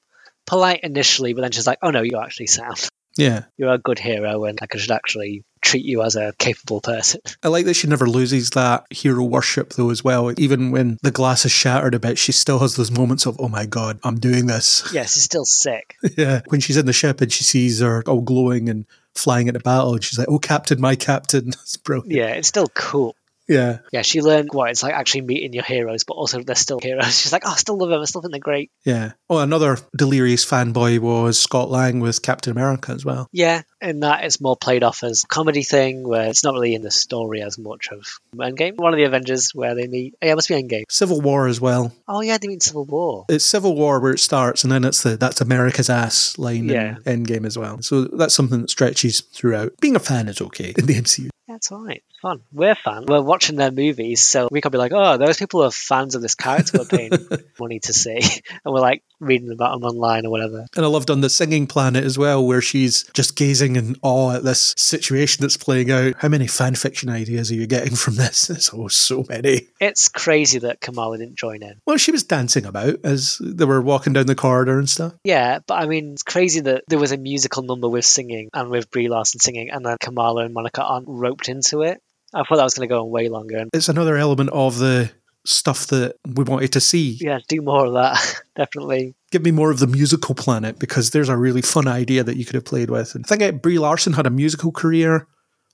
polite initially, but then she's like, oh no, you're actually sound. Yeah. You're a good hero, and like, I should actually treat you as a capable person. I like that she never loses that hero worship, though, as well. Even when the glass is shattered a bit, she still has those moments of, oh my God, I'm doing this. yes, she's still sick. yeah. When she's in the ship and she sees her all glowing and flying into battle, and she's like, oh, Captain, my Captain. That's brilliant. Yeah, it's still cool. Yeah. Yeah, she learned what it's like actually meeting your heroes, but also they're still heroes. She's like, oh, I still love them. I still think they're great. Yeah. Oh, another delirious fanboy was Scott Lang with Captain America as well. Yeah, in that it's more played off as a comedy thing where it's not really in the story as much of Endgame. One of the Avengers where they meet. Oh, Yeah, it must be Endgame. Civil War as well. Oh yeah, they meet Civil War. It's Civil War where it starts, and then it's the that's America's ass line Yeah. in Endgame as well. So that's something that stretches throughout. Being a fan is okay in the MCU. That's all right. Fun. We're fans. We're watching their movies, so we could be like, oh, those people are fans of this character we're paying money to see. And we're like reading about them online or whatever. And I loved on the singing planet as well, where she's just gazing in awe at this situation that's playing out. How many fan fiction ideas are you getting from this? There's oh, so many. It's crazy that Kamala didn't join in. Well, she was dancing about as they were walking down the corridor and stuff. Yeah, but I mean, it's crazy that there was a musical number with singing and with Brie Larson singing, and then Kamala and Monica aren't roped into it. I thought that was going to go on way longer. It's another element of the stuff that we wanted to see. yeah, do more of that. Definitely. Give me more of the musical planet because there's a really fun idea that you could have played with. And I think uh, Brie Larson had a musical career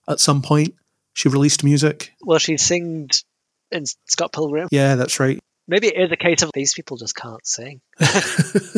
at some point. She released music. Well, she singed in Scott Pilgrim. Yeah, that's right. Maybe it is a case of these people just can't sing.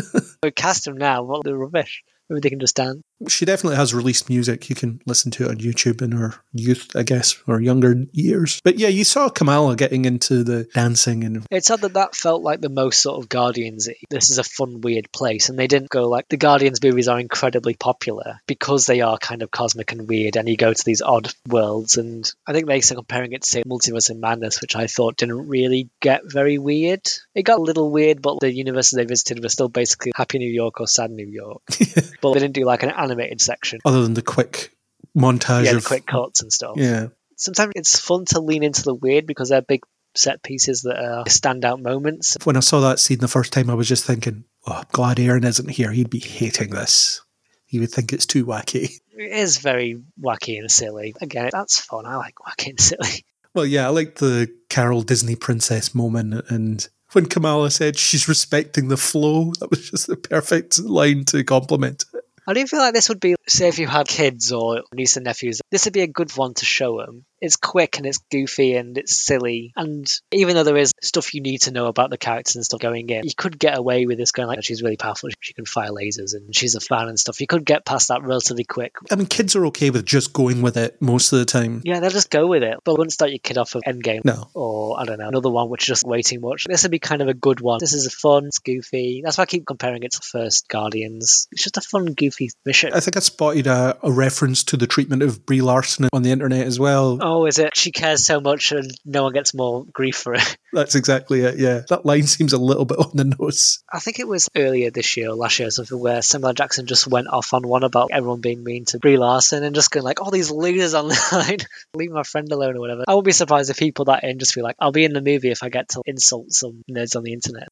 we cast them now. What the rubbish. Maybe they can just dance. She definitely has released music. You can listen to it on YouTube in her youth, I guess, or younger years. But yeah, you saw Kamala getting into the dancing and It's odd that that felt like the most sort of Guardians. This is a fun, weird place, and they didn't go like the Guardians movies are incredibly popular because they are kind of cosmic and weird, and you go to these odd worlds. And I think they are comparing it to say Multiverse of Madness, which I thought didn't really get very weird. It got a little weird, but the universes they visited were still basically Happy New York or Sad New York. but they didn't do like an animated section. other than the quick montage Yeah, the of quick cuts and stuff. yeah. Sometimes it's fun to lean into the weird because they're big set pieces that are standout moments. When I saw that scene the first time, I was just thinking, "Oh, I'm glad Aaron isn't here. He'd be hating this. He would think it's too wacky." It is very wacky and silly. Again, that's fun. I like wacky and silly. Well, yeah, I like the Carol Disney princess moment, and when Kamala said she's respecting the flow, that was just the perfect line to compliment. it. I do feel like this would be, say, if you had kids or niece and nephews, this would be a good one to show them. It's quick and it's goofy and it's silly. And even though there is stuff you need to know about the characters and stuff going in, you could get away with this going like, oh, she's really powerful, she can fire lasers and she's a fan and stuff. You could get past that relatively quick. I mean, kids are okay with just going with it most of the time. Yeah, they'll just go with it. But wouldn't start your kid off of Endgame. No. Or, I don't know, another one which is just way too much. This would be kind of a good one. This is a fun, it's goofy. That's why I keep comparing it to first Guardians. It's just a fun, goofy mission. I think I spotted a, a reference to the treatment of Brie Larson on the internet as well. Oh, Oh, is it? She cares so much and no one gets more grief for it. That's exactly it, yeah. That line seems a little bit on the nose. I think it was earlier this year or last year or something where Samuel Jackson just went off on one about everyone being mean to Brie Larson and just going like, all these losers online, leave my friend alone or whatever. I wouldn't be surprised if he put that in just be like, I'll be in the movie if I get to insult some nerds on the internet.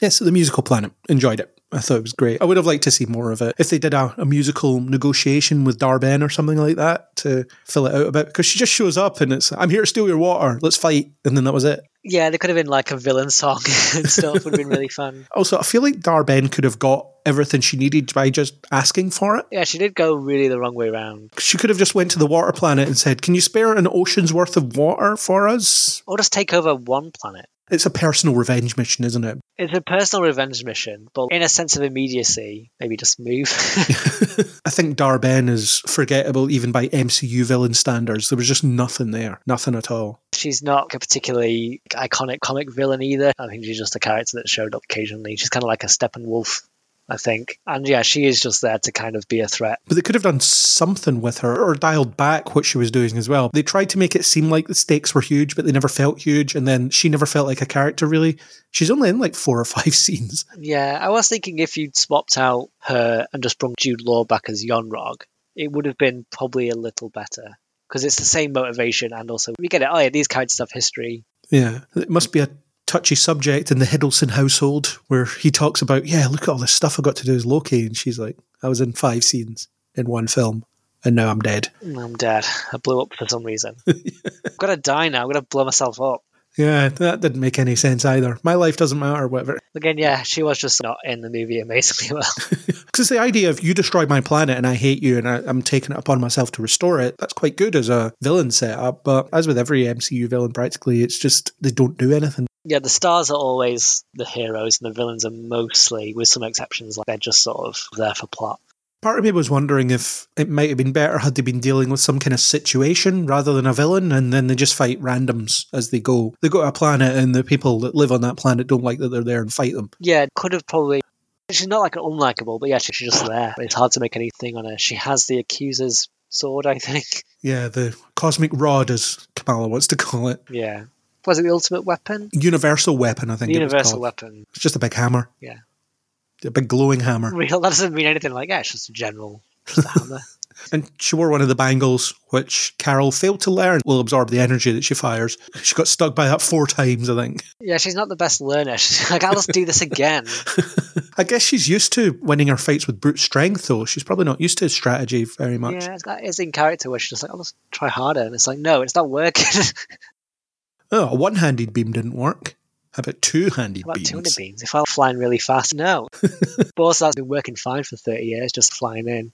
Yeah, so the musical planet. Enjoyed it. I thought it was great. I would have liked to see more of it. If they did a, a musical negotiation with Dar-Benn or something like that to fill it out a bit, because she just shows up and it's, I'm here to steal your water, let's fight. And then that was it. Yeah, there could have been like a villain song and stuff would have been really fun. Also, I feel like Dar-Benn could have got everything she needed by just asking for it. Yeah, she did go really the wrong way around. She could have just went to the water planet and said, "Can you spare an ocean's worth of water for us?" Or just take over one planet. It's a personal revenge mission, isn't it? It's a personal revenge mission, but in a sense of immediacy, maybe just move. I think Dar-Benn is forgettable even by MCU villain standards. There was just nothing there, nothing at all. she's not a particularly iconic comic villain either. I think she's just a character that showed up occasionally. She's kind of like a Steppenwolf, I think. And yeah, she is just there to kind of be a threat. But they could have done something with her or dialed back what she was doing as well. They tried to make it seem like the stakes were huge, but they never felt huge. And then she never felt like a character, really. She's only in like four or five scenes. Yeah, I was thinking if you'd swapped out her and just brought Jude Law back as Yon-Rogg, it would have been probably a little better. Because it's the same motivation, and also we get it. Oh yeah, these characters have history. Yeah. It must be a touchy subject in the Hiddleston household where he talks about, yeah, look at all this stuff I got to do as Loki. And she's like, I was in five scenes in one film and now I'm dead. Mm, I'm dead. I blew up for some reason. I've got to die now. I'm going to blow myself up. Yeah, that didn't make any sense either. My life doesn't matter, whatever. Again, yeah, she was just not in the movie amazingly well. Because the idea of you destroy my planet and I hate you and I, I'm taking it upon myself to restore it, that's quite good as a villain setup. But as with every MCU villain, practically, it's just they don't do anything. Yeah, the stars are always the heroes, and the villains are mostly, with some exceptions, like they're just sort of there for plot. Part of me was wondering if it might have been better had they been dealing with some kind of situation rather than a villain, and then they just fight randoms as they go. They go to a planet, and the people that live on that planet don't like that they're there and fight them. Yeah, it could have probably. She's not like an unlikable, but yeah, she's just there. It's hard to make anything on her. She has the accuser's sword, I think. Yeah, the cosmic rod, as Kamala wants to call it. Yeah. Was it the ultimate weapon? Universal weapon, I think. The it universal weapon. It's just a big hammer. Yeah. A big glowing hammer. Real. That doesn't mean anything like, yeah, it's just a general, just a hammer. And she wore one of the bangles, which Carol failed to learn will absorb the energy that she fires. She got stuck by that four times, I think. Yeah, she's not the best learner. She's like, ah, I'll just do this again. I guess she's used to winning her fights with brute strength, though. She's probably not used to strategy very much. yeah, it's- that is in character where she's just like, oh, I'll just try harder. And it's like, no, it's not working. Oh, a one handed beam didn't work. How about two handed beams? 200 beams. If I'm flying really fast, no. also, that's been working fine for 30 years, just flying in.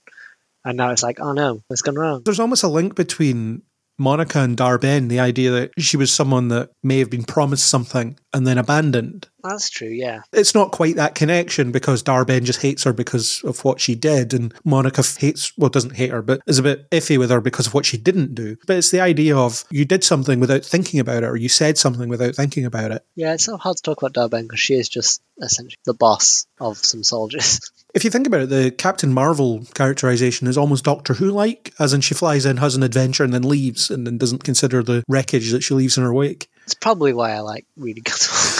And now it's like, oh no, what's gone wrong? There's almost a link between Monica and Dar-Benn, the idea that she was someone that may have been promised something and then abandoned. That's true, yeah. It's not quite that connection because Dar-Benn just hates her because of what she did, and Monica hates, well, doesn't hate her, but is a bit iffy with her because of what she didn't do. But it's the idea of you did something without thinking about it, or you said something without thinking about it. Yeah, it's so hard to talk about Dar-Benn because she is just essentially the boss of some soldiers. If you think about it, the Captain Marvel characterization is almost Doctor Who like, as in she flies in, has an adventure, and then leaves, and then doesn't consider the wreckage that she leaves in her wake. It's probably why I like reading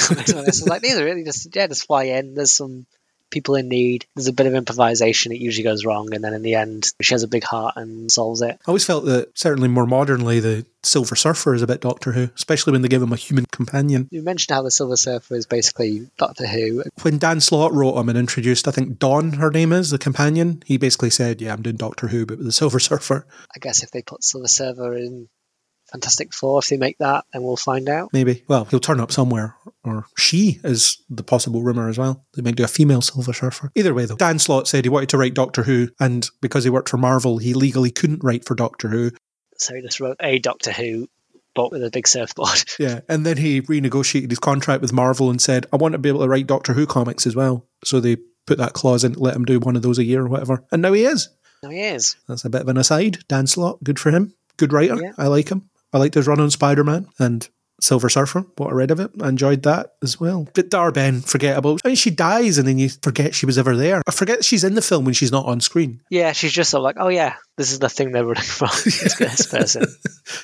It's like these are really just yeah, just fly in. There's some people in need. There's a bit of improvisation. It usually goes wrong, and then in the end, she has a big heart and solves it. I always felt that, certainly more modernly, the Silver Surfer is a bit Doctor Who, especially when they give him a human companion. You mentioned how the Silver Surfer is basically Doctor Who. When Dan Slott wrote him and introduced, I think Dawn, her name is, the companion, he basically said, Yeah, I'm doing Doctor Who, but with the Silver Surfer. I guess if they put Silver Surfer in Fantastic Four, if they make that, then we'll find out. Maybe. Well, he'll turn up somewhere. Or she is the possible rumour as well. They might do a female Silver Surfer. Either way, though, Dan Slott said he wanted to write Doctor Who, and because he worked for Marvel, he legally couldn't write for Doctor Who. So he just wrote a Doctor Who, but with a big surfboard. Yeah, and then he renegotiated his contract with Marvel and said, I want to be able to write Doctor Who comics as well. So they put that clause in to let him do one of those a year or whatever. And now he is. no, he is. That's a bit of an aside. Dan Slott, good for him. Good writer. Yeah. I like him. I liked his run on Spider Man and Silver Surfer. What I read of it. I enjoyed that as well. But Dar-Benn, forgettable. I mean, she dies and then you forget she was ever there. I forget she's in the film when she's not on screen. Yeah, she's just sort of like, oh yeah, this is the thing they're running from. This, this person.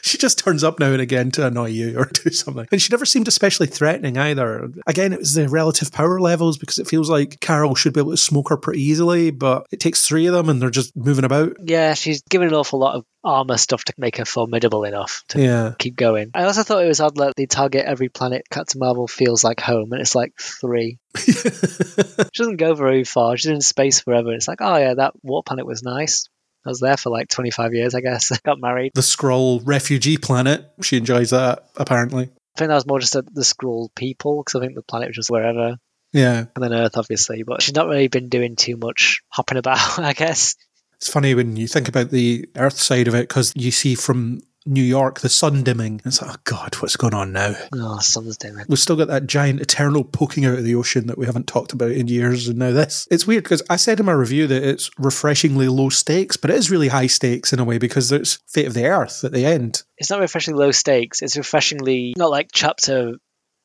she just turns up now and again to annoy you or do something. And she never seemed especially threatening either. Again, it was the relative power levels because it feels like Carol should be able to smoke her pretty easily, but it takes three of them and they're just moving about. Yeah, she's given an awful lot of armor stuff to make her formidable enough to Yeah. keep going. I also thought it was odd that they target every planet Captain Marvel feels like home, and it's like three. She doesn't go very far. She's in space forever. It's like, oh yeah, that war planet was nice. I was there for like 25 years, I guess. I got married. the Skrull refugee planet. She enjoys that, apparently. I think that was more just a, the Skrull people, because I think the planet was just wherever. Yeah. And then Earth, obviously. But she's not really been doing too much hopping about, I guess. It's funny when you think about the Earth side of it because you see from New York the sun dimming. It's like, oh God, what's going on now? Oh, sun's it. We've still got that giant eternal poking out of the ocean that we haven't talked about in years. And now this. It's weird because I said in my review that it's refreshingly low stakes, but it is really high stakes in a way because there's fate of the Earth at the end. It's not refreshingly low stakes. It's refreshingly not like chapter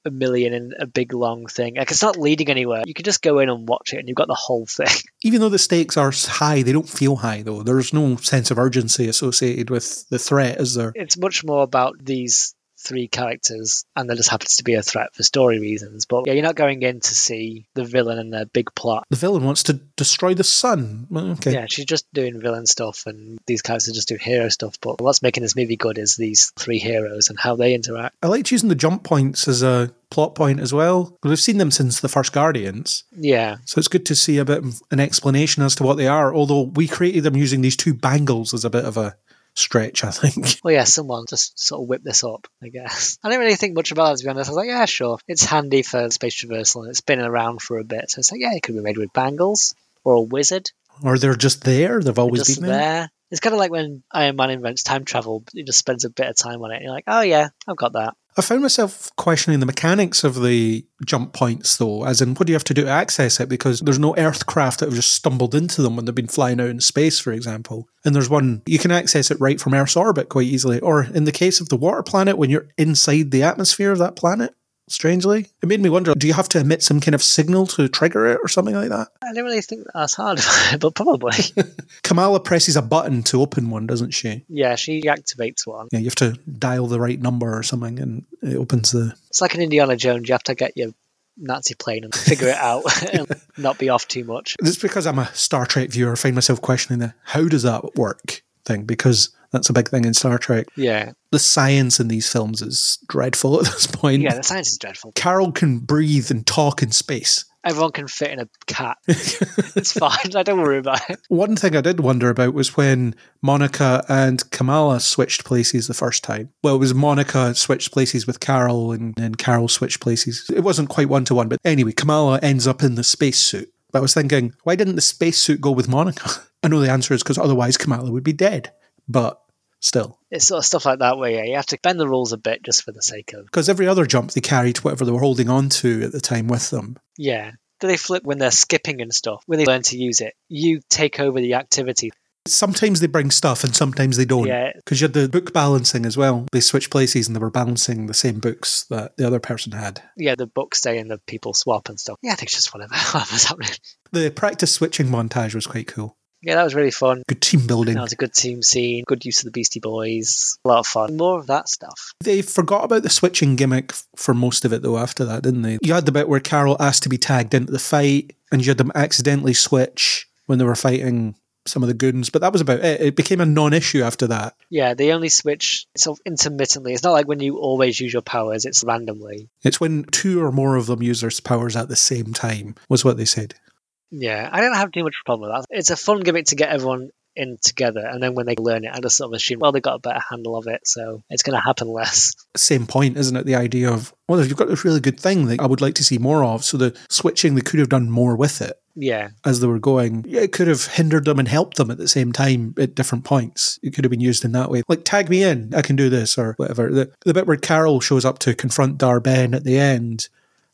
a million in a big long thing. Like it's not leading anywhere. You can just go in and watch it, and you've got the whole thing. Even though the stakes are high, they don't feel high though. There's no sense of urgency associated with the threat, is there? It's much more about these three characters, and there just happens to be a threat for story reasons. But yeah, you're not going in to see the villain and their big plot. The villain wants to destroy the sun. Okay. Yeah, she's just doing villain stuff, and these characters just do hero stuff. But what's making this movie good is these three heroes and how they interact. I like using the jump points as a plot point as well. We've seen them since the first Guardians, Yeah, so it's good to see a bit of an explanation as to what they are. Although we created them using these two bangles as a bit of a stretch, I think. Well, yeah, someone just sort of whipped this up, I guess. I didn't really think much about it, to be honest. I was like, yeah, sure. It's handy for space traversal, and it's been around for a bit. So it's like, yeah, it could be made with bangles or a wizard. or they're just there. They've always been there. there. It's kind of like when Iron Man invents time travel. He just spends a bit of time on it. And you're like, oh, yeah, I've got that. I found myself questioning the mechanics of the jump points, though, as in what do you have to do to access it? Because there's no Earthcraft that have just stumbled into them when they've been flying out in space, for example. And there's one, you can access it right from Earth's orbit quite easily. Or in the case of the water planet, when you're inside the atmosphere of that planet. Strangely. It made me wonder do you have to emit some kind of signal to trigger it or something like that? I don't really think that's hard, but probably. Kamala presses a button to open one, doesn't she? yeah, she activates one. Yeah, you have to dial the right number or something and it opens the. It's like an Indiana Jones. You have to get your Nazi plane and figure it out and not be off too much. It's because I'm a Star Trek viewer, I find myself questioning the how does that work thing because that's a big thing in Star Trek. Yeah. The science in these films is dreadful at this point. Yeah, the science is dreadful. Carol can breathe and talk in space. Everyone can fit in a cat. it's fine. I don't worry about it. One thing I did wonder about was when Monica and Kamala switched places the first time. Well, it was Monica switched places with Carol and then Carol switched places. It wasn't quite one to one, but anyway, Kamala ends up in the spacesuit. But I was thinking, why didn't the spacesuit go with Monica? I know the answer is because otherwise Kamala would be dead. But still. It's sort of stuff like that where yeah, you have to bend the rules a bit just for the sake of Because every other jump they carried whatever they were holding on to at the time with them. yeah. Do they flip when they're skipping and stuff? When they learn to use it, you take over the activity. Sometimes they bring stuff and sometimes they don't. Yeah. Because you had the book balancing as well. They switched places and they were balancing the same books that the other person had. Yeah, the books stay and the people swap and stuff. Yeah, I think it's just whatever whatever's happening. The practice switching montage was quite cool. Yeah, that was really fun. Good team building. That was a good team scene. Good use of the Beastie Boys. A lot of fun. More of that stuff. They forgot about the switching gimmick for most of it though after that, didn't they? You had the bit where Carol asked to be tagged into the fight and you had them accidentally switch when they were fighting some of the goons, but that was about it. It became a non-issue after that. Yeah, they only switch sort of intermittently. It's not like when you always use your powers, it's randomly. It's when two or more of them use their powers at the same time, was what they said. Yeah, I don't have too much problem with that. It's a fun gimmick to get everyone in together, and then when they learn it, I just sort of assume, well, they got a better handle of it, so it's going to happen less. Same point, isn't it? The idea of, well, if you've got this really good thing that I would like to see more of, so the switching, they could have done more with it Yeah, as they were going. Yeah, it could have hindered them and helped them at the same time at different points. It could have been used in that way. Like, tag me in, I can do this, or whatever. The, the bit where Carol shows up to confront Dar-Benn at the end,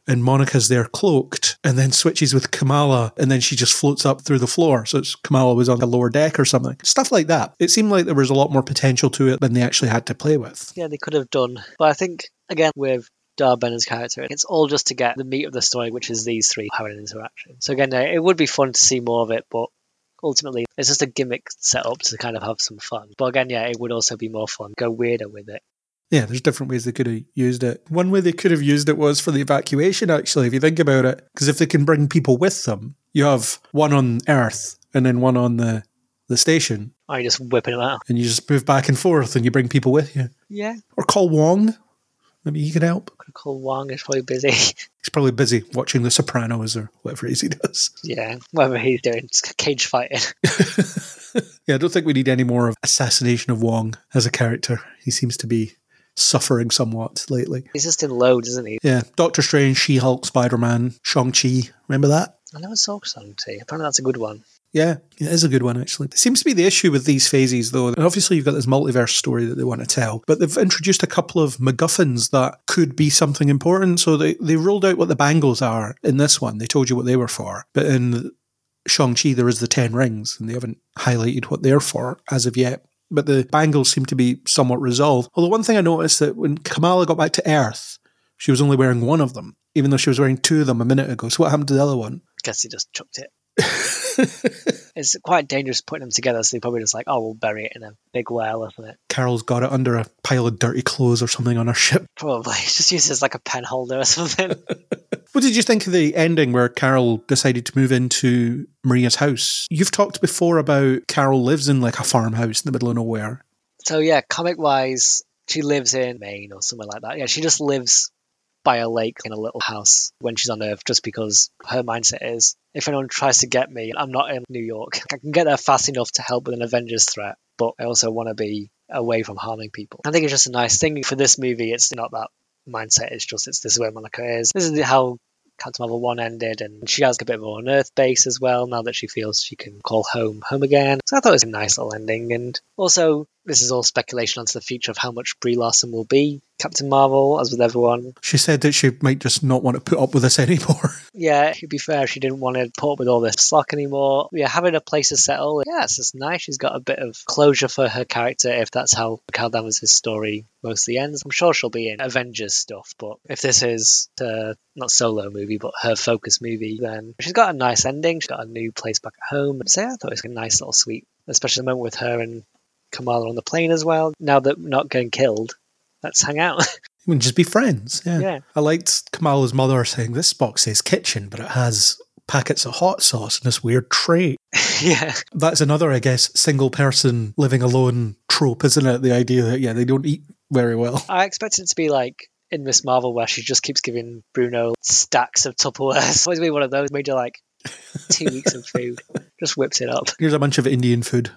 and Monica's there cloaked, and then switches with Kamala, and then she just floats up through the floor. So it's Kamala was on the lower deck or something. Stuff like that. It seemed like there was a lot more potential to it than they actually had to play with. yeah, they could have done. But I think, again, with Dar-Benn's character, it's all just to get the meat of the story, which is these three having an interaction. So again, it would be fun to see more of it, but ultimately it's just a gimmick set up to kind of have some fun. But again, yeah, it would also be more fun. Go weirder with it. Yeah, there's different ways they could have used it. One way they could have used it was for the evacuation, actually, if you think about it. Because if they can bring people with them, you have one on Earth and then one on the, the station, oh, Or you just whipping them out. and you just move back and forth and you bring people with you. Yeah, Or call Wong. Maybe he could help. could call Wong is probably busy. He's probably busy watching The Sopranos or whatever it is he does. yeah, whatever he's doing, just cage fighting. yeah, I don't think we need any more of assassination of Wong as a character. He seems to be suffering somewhat lately. He's just in loads, isn't he? Yeah, Doctor Strange, She Hulk, Spider Man, Shang-Chi. Remember that? I never saw Shang-Chi. Apparently that's a good one. Yeah, it is a good one actually. It seems to be the issue with these phases though. And obviously you've got this multiverse story that they want to tell, but they've introduced a couple of MacGuffins that could be something important. So they, they ruled out what the bangles are in this one. They told you what they were for. But in Shang-Chi there is the ten rings and they haven't highlighted what they're for as of yet. But the bangles seem to be somewhat resolved. Although one thing I noticed that when Kamala got back to Earth, she was only wearing one of them, even though she was wearing two of them a minute ago. So what happened to the other one? I guess he just chucked it. It's quite dangerous putting them together, so they probably just like, oh, we'll bury it in a big well, isn't it? Carol's got it under a pile of dirty clothes or something on her ship. Probably. Just uses like a pen holder or something. What did you think of the ending where Carol decided to move into Maria's house? You've talked before about Carol lives in like a farmhouse in the middle of nowhere. so yeah, comic wise, she lives in Maine or somewhere like that. Yeah, she just lives by a lake in a little house when she's on Earth, just because her mindset is if anyone tries to get me, I'm not in New York. I can get there fast enough to help with an Avengers threat, but I also want to be away from harming people. I think it's just a nice thing for this movie. It's not that mindset. It's just it's this is where Monica is. This is how Captain Marvel 1 ended, and she has a bit of an Earth base as well now that she feels she can call home home again. So I thought it was a nice little ending, and also this is all speculation onto the future of how much Brie Larson will be Captain Marvel, as with everyone. She said that she might just not want to put up with this anymore. Yeah, to be fair, she didn't want to put up with all this slack anymore. Yeah, having a place to settle, yeah, it's just nice. She's got a bit of closure for her character if that's how Carol Danvers' story mostly ends. I'm sure she'll be in Avengers stuff, but if this is not solo movie, but her focus movie, then she's got a nice ending. She's got a new place back at home. So yeah, I thought it was a nice little sweet, especially the moment with her and Kamala on the plane as well. Now that we're not getting killed, let's hang out. We can just be friends. Yeah. Yeah. I liked Kamala's mother saying, This box says kitchen, but it has packets of hot sauce in this weird tray. yeah. That's another, I guess, single person living alone trope, isn't it? The idea that, yeah, they don't eat very well. I expected it to be like in Ms. Marvel where she just keeps giving Bruno stacks of Tupperware. It's always be one of those made you like two weeks of food. Just whips it up. Here's a bunch of Indian food.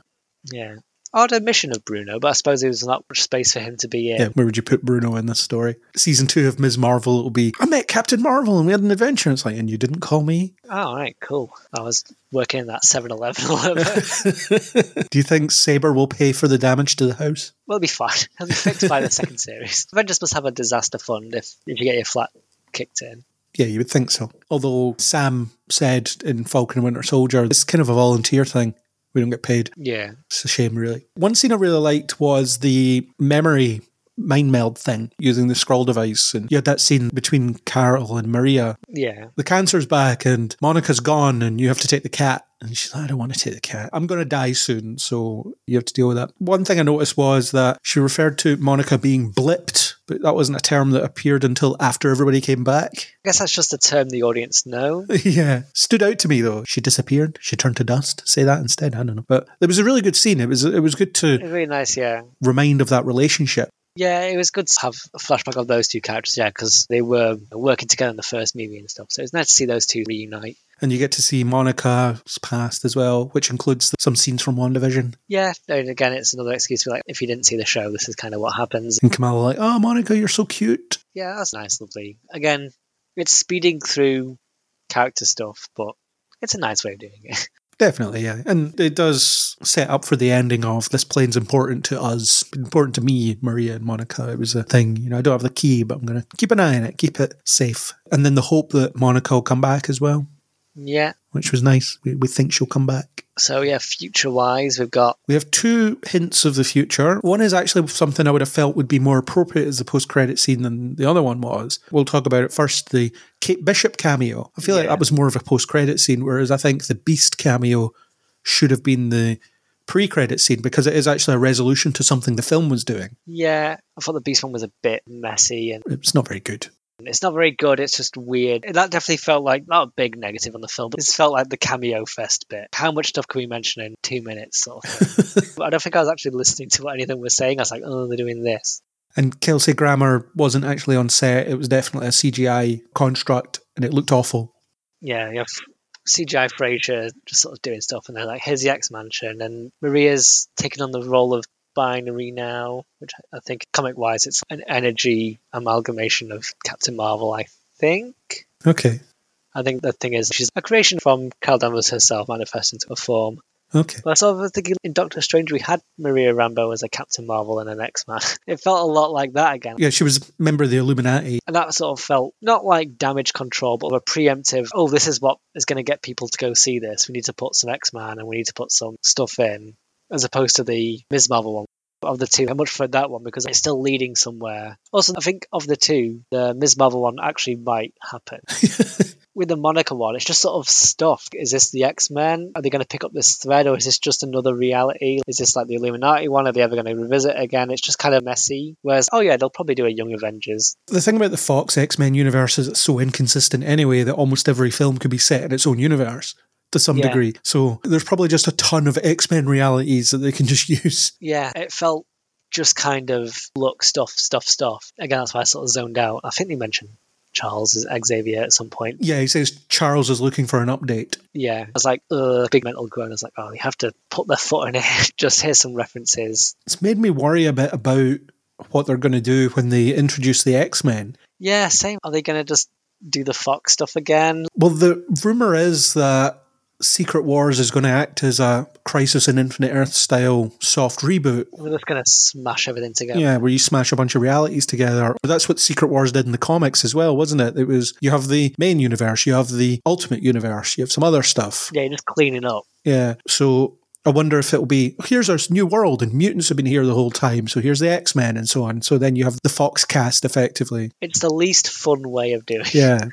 Yeah. Odd admission of Bruno, but I suppose there was not much space for him to be in. Yeah, where would you put Bruno in this story? Season two of Ms. Marvel, it'll be, I met Captain Marvel and we had an adventure. It's like, and you didn't call me? Oh, right, cool. I was working in that 7 Eleven. Do you think SABER will pay for the damage to the house? we'll be fine. It'll be fixed by the second series. Avengers must have a disaster fund if, if you get your flat kicked in. Yeah, you would think so. Although Sam said in Falcon and Winter Soldier, it's kind of a volunteer thing. We don't get paid. Yeah. It's a shame, really. One scene I really liked was the memory mind meld thing using the Skrull device. And you had that scene between Carol and Maria. Yeah. The cancer's back and Monica's gone, and you have to take the cat. And she's like, I don't want to take the cat. I'm going to die soon, so you have to deal with that. One thing I noticed was that she referred to Monica being blipped, but that wasn't a term that appeared until after everybody came back. I guess that's just a term the audience know. yeah. Stood out to me though. She disappeared. She turned to dust. Say that instead. I don't know. But it was a really good scene. It was it was good to really nice, yeah. remind of that relationship. Yeah, it was good to have a flashback of those two characters, yeah, because they were working together in the first movie and stuff. So it's nice to see those two reunite. And you get to see Monica's past as well, which includes some scenes from WandaVision. Yeah, and again, it's another excuse for like, if you didn't see the show, this is kind of what happens. And Kamala like, oh, Monica, you're so cute. Yeah, that's nice, lovely. Again, it's speeding through character stuff, but it's a nice way of doing it. Definitely, yeah. And it does set up for the ending of this plane's important to us, important to me, Maria and Monica. It was a thing, you know, I don't have the key, but I'm going to keep an eye on it, keep it safe. And then the hope that Monica will come back as well, yeah. which was nice. We, we think she'll come back. So yeah, future wise, we've got We have two hints of the future. One is actually something I would have felt would be more appropriate as a post credit scene than the other one was. We'll talk about it first the Kate Bishop cameo. I feel like that was more of a post credit scene, whereas I think the Beast cameo should have been the pre credit scene because it is actually a resolution to something the film was doing. yeah. I thought the Beast one was a bit messy and It's not very good. It's not very good. It's just weird. That definitely felt like not a big negative on the film, but this felt like the cameo fest bit. How much stuff can we mention in two minutes? Sort of I don't think I was actually listening to what any was saying. I was like, oh, they're doing this. And Kelsey Grammer wasn't actually on set. It was definitely a CGI construct and it looked awful. Yeah, you have CGI Frasier just sort of doing stuff, and they're like, here's the X Mansion, and Maria's taking on the role of binary now, which I think comic wise, it's an energy amalgamation of Captain Marvel, I think. Okay. I think the thing is, she's a creation from Carol Danvers herself manifest into a form. Okay. But I sort of was thinking in Doctor Strange, we had Maria Rambeau as a Captain Marvel and an X Man. It felt a lot like that again. Yeah, she was a member of the Illuminati. And that sort of felt not like damage control, but a preemptive, oh, this is what is going to get people to go see this. We need to put some X Man and we need to put some stuff in, as opposed to the Ms. Marvel one. Of the two, I much prefer that one because it's still leading somewhere. Also, I think of the two, the Ms. Marvel one actually might happen. With the Monica one, it's just sort of stuff. Is this the X Men? Are they going to pick up this thread, or is this just another reality? Is this like the Illuminati one? Are they ever going to revisit it again? It's just kind of messy. Whereas, oh yeah, they'll probably do a Young Avengers. The thing about the Fox X Men universe is it's so inconsistent anyway that almost every film could be set in its own universe to some Yeah. degree. So there's probably just a ton of X Men realities that they can just use. Yeah, it felt just kind of look stuff, stuff, stuff. Again, that's why I sort of zoned out. I think they mentioned Charles as Xavier at some point. Yeah, he says Charles is looking for an update. Yeah, I was like, ugh, big mental groan. I was like, oh, they have to put their foot in it. just here's some references. It's made me worry a bit about what they're going to do when they introduce the X Men. Yeah, same. Are they going to just do the Fox stuff again? Well, the rumor is that Secret Wars is going to act as a Crisis in Infinite Earth style soft reboot. We're just going to smash everything together. Yeah, where you smash a bunch of realities together. That's what Secret Wars did in the comics as well, wasn't it? It was you have the main universe, you have the Ultimate Universe, you have some other stuff. Yeah, just cleaning up. Yeah, so I wonder if it'll be here's our new world and mutants have been here the whole time, so here's the X Men and so on. So then you have the Fox cast effectively. It's the least fun way of doing. Yeah.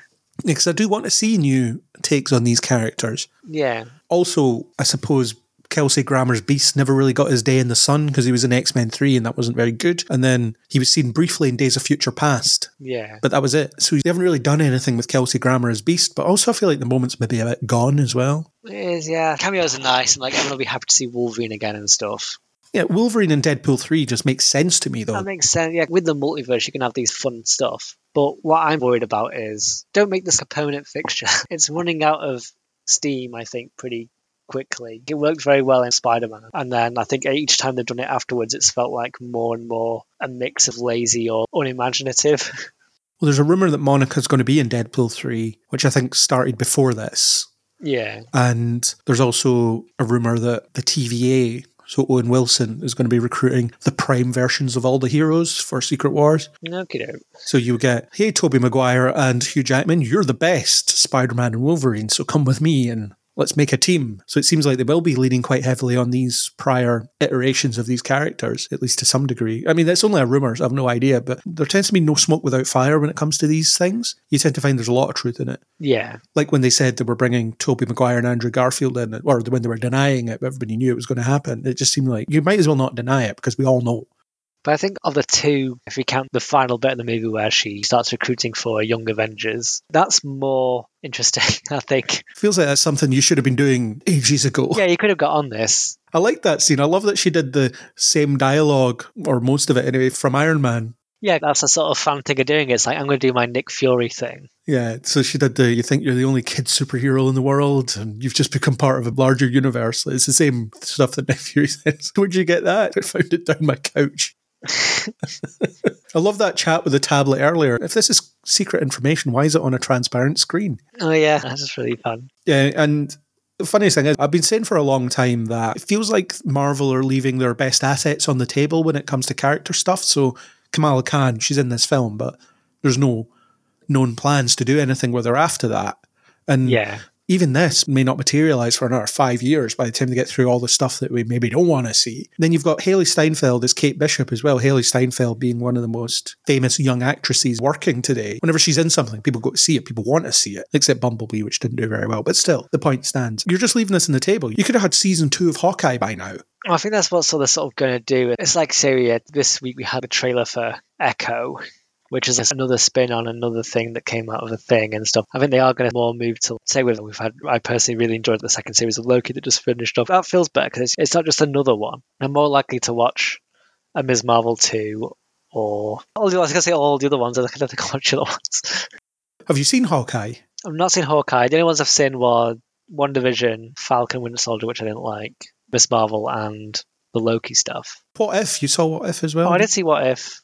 Because I do want to see new takes on these characters. Yeah. Also, I suppose Kelsey Grammer's Beast never really got his day in the sun because he was in X Men 3 and that wasn't very good. And then he was seen briefly in Days of Future Past, Yeah. but that was it. So they haven't really done anything with Kelsey Grammer as Beast, but also I feel like the moment's maybe a bit gone as well. It is, yeah. Cameos are nice, and like everyone will be happy to see Wolverine again and stuff. Yeah, Wolverine and Deadpool 3 just makes sense to me though. That makes sense. Yeah, with the multiverse, you can have these fun stuff. But what I'm worried about is don't make this a permanent fixture. It's running out of steam, I think, pretty quickly. It worked very well in Spider Man. And then I think each time they've done it afterwards, it's felt like more and more a mix of lazy or unimaginative. Well, there's a rumor that Monica's going to be in Deadpool 3, which I think started before this. yeah. And there's also a rumor that the TVA, so Owen Wilson, is going to be recruiting the prime versions of all the heroes for Secret Wars. Okay. So you get, hey, Tobey Maguire and Hugh Jackman, you're the best Spider Man and Wolverine, so come with me and let's make a team. So it seems like they will be leaning quite heavily on these prior iterations of these characters, at least to some degree. I mean, that's only a rumor, so I have no idea, but there tends to be no smoke without fire when it comes to these things. You tend to find there's a lot of truth in it. Yeah. Like when they said they were bringing Tobey Maguire and Andrew Garfield in, or when they were denying it, but everybody knew it was going to happen. It just seemed like you might as well not deny it because we all know. But I think of the two, if we count the final bit of the movie where she starts recruiting for Young Avengers, that's more interesting, I think. Feels like that's something you should have been doing ages ago. Yeah, you could have got on this. I like that scene. I love that she did the same dialogue, or most of it anyway, from Iron Man. Yeah, that's a sort of fan thing of doing it. It's like, I'm going to do my Nick Fury thing. Yeah, so she did the you think you're the only kid superhero in the world and you've just become part of a larger universe. It's the same stuff that Nick Fury says. Where'd you get that? I found it down my couch. I love that chat with the tablet earlier. If this is secret information, why is it on a transparent screen? Oh, yeah, that's really fun. Yeah, and the funniest thing is, I've been saying for a long time that it feels like Marvel are leaving their best assets on the table when it comes to character stuff. So Kamala Khan, she's in this film, but there's no known plans to do anything with her after that. And Yeah. Even this may not materialize for another five years by the time they get through all the stuff that we maybe don't want to see. Then you've got Hailee Steinfeld as Kate Bishop as well. Hailee Steinfeld being one of the most famous young actresses working today. Whenever she's in something, people go to see it, people want to see it, except Bumblebee, which didn't do very well. But still, the point stands. You're just leaving this on the table. You could have had season two of Hawkeye by now. I think that's what sort of sort of going to do. It's like Syria. This week we had a trailer for Echo, which is another spin on another thing that came out of the thing and stuff. I think they are going to more move to say with we've had. I personally really enjoyed the second series of Loki that just finished off. That feels better because it's, it's not just another one. I'm more likely to watch a Ms. Marvel two or all the I was going to say all the other ones. I don't think I'll watch the other ones. Have you seen Hawkeye? I've not seen Hawkeye. The only ones I've seen were WandaVision, Falcon, Winter Soldier, which I didn't like, Ms. Marvel, and the Loki stuff. What if? You saw What If as well? Oh, I did see What If,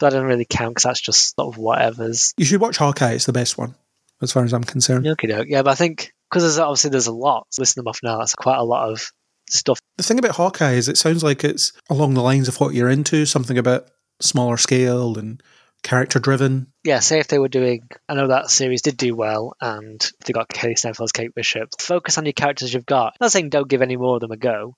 that doesn't really count because that's just sort of whatever's. You should watch Hawkeye. It's the best one, as far as I'm concerned. Okay, doke. Yeah, but I think because there's obviously there's a lot. Listen them off now. That's quite a lot of stuff. The thing about Hawkeye is it sounds like it's along the lines of what you're into, something about smaller scale and character driven. Yeah, say if they were doing, I know that series did do well, and they got Kelly Steinfeld's Kate Bishop. Focus on your characters you've got. not saying don't give any more of them a go,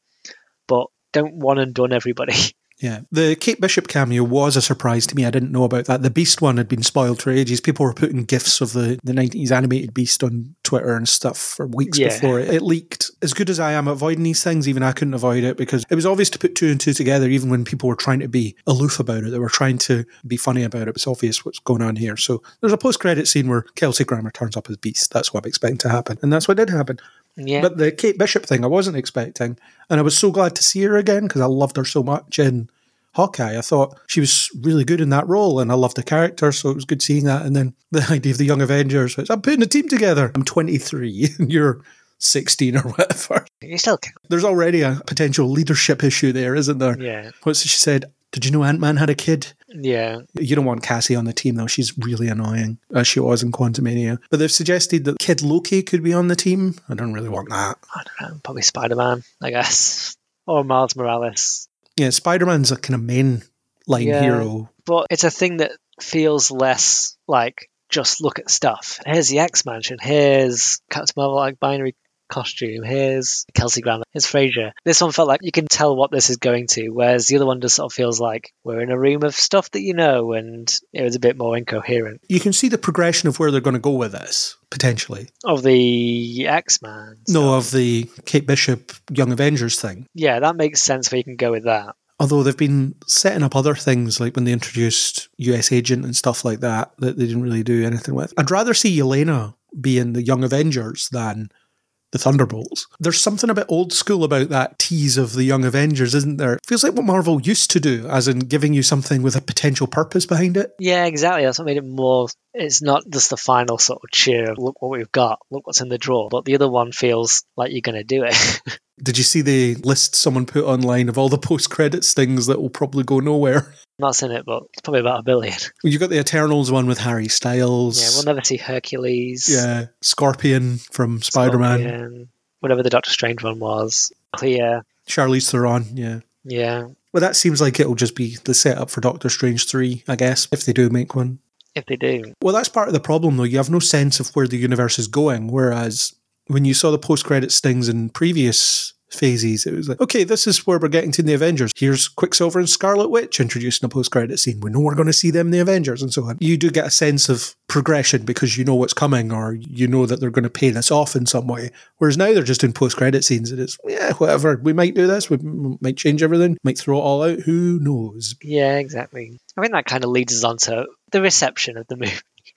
but don't one and done everybody. Yeah. The Kate Bishop cameo was a surprise to me. I didn't know about that. The Beast one had been spoiled for ages. People were putting gifs of the, the 90s animated Beast on Twitter and stuff for weeks Yeah. before it, it leaked. As good as I am at avoiding these things, even I couldn't avoid it because it was obvious to put two and two together, even when people were trying to be aloof about it. They were trying to be funny about it. It's obvious what's going on here. So there's a post credit scene where Kelsey Grammer turns up as Beast. That's what I'm expecting to happen. And that's what did happen. Yeah, But the Kate Bishop thing, I wasn't expecting, and I was so glad to see her again because I loved her so much in Hawkeye. I thought she was really good in that role, and I loved the character, so it was good seeing that. And then the idea of the Young Avengers, which I'm putting a team together. I'm 23, and you're 16 or whatever. you still can. There's already a potential leadership issue there, isn't there? Yeah, What's she said? Did you know Ant Man had a kid? Yeah. You don't want Cassie on the team though. She's really annoying, as she was in Quantumania. But they've suggested that Kid Loki could be on the team. I don't really want that. I don't know. Probably Spider Man, I guess. Or Miles Morales. Yeah, Spider Man's a kind of main line Yeah. hero. But it's a thing that feels less like just look at stuff. Here's the X Mansion. Here's Captain Marvel like binary costume. Here's Kelsey Grammer. Here's Frasier. This one felt like you can tell what this is going to, whereas the other one just sort of feels like we're in a room of stuff that you know, and it was a bit more incoherent. You can see the progression of where they're going to go with this, potentially. Of the X Man. No, of the Kate Bishop Young Avengers thing. Yeah, that makes sense where you can go with that. Although they've been setting up other things, like when they introduced US Agent and stuff like that, that they didn't really do anything with. I'd rather see Yelena be in the Young Avengers than the Thunderbolts. There's something a bit old school about that tease of the Young Avengers, isn't there? It feels like what Marvel used to do, as in giving you something with a potential purpose behind it. Yeah, exactly. That's what made it more. It's not just the final sort of cheer of look what we've got, look what's in the drawer. But the other one feels like you're going to do it. Did you see the list someone put online of all the post credits things that will probably go nowhere? Not seen it, but it's probably about a billion. You got the Eternals one with Harry Styles. Yeah, we'll never see Hercules. Yeah, Scorpion from Spider Man. Whatever the Doctor Strange one was. Clea. Charlize Theron. Yeah. Yeah. Well, that seems like it'll just be the setup for Doctor Strange 3, I guess, if they do make one. If they do. Well, that's part of the problem, though. You have no sense of where the universe is going. Whereas when you saw the post credit stings in previous phases, it was like, okay, this is where we're getting to in the Avengers. Here's Quicksilver and Scarlet Witch introduced in a post credit scene. We know we're going to see them in the Avengers and so on. You do get a sense of progression because you know what's coming or you know that they're going to pay this off in some way. Whereas now they're just in post credit scenes and it's, yeah, whatever. We might do this. We might change everything, might throw it all out. Who knows? Yeah, exactly. I mean, that kind of leads us on to the reception of the movie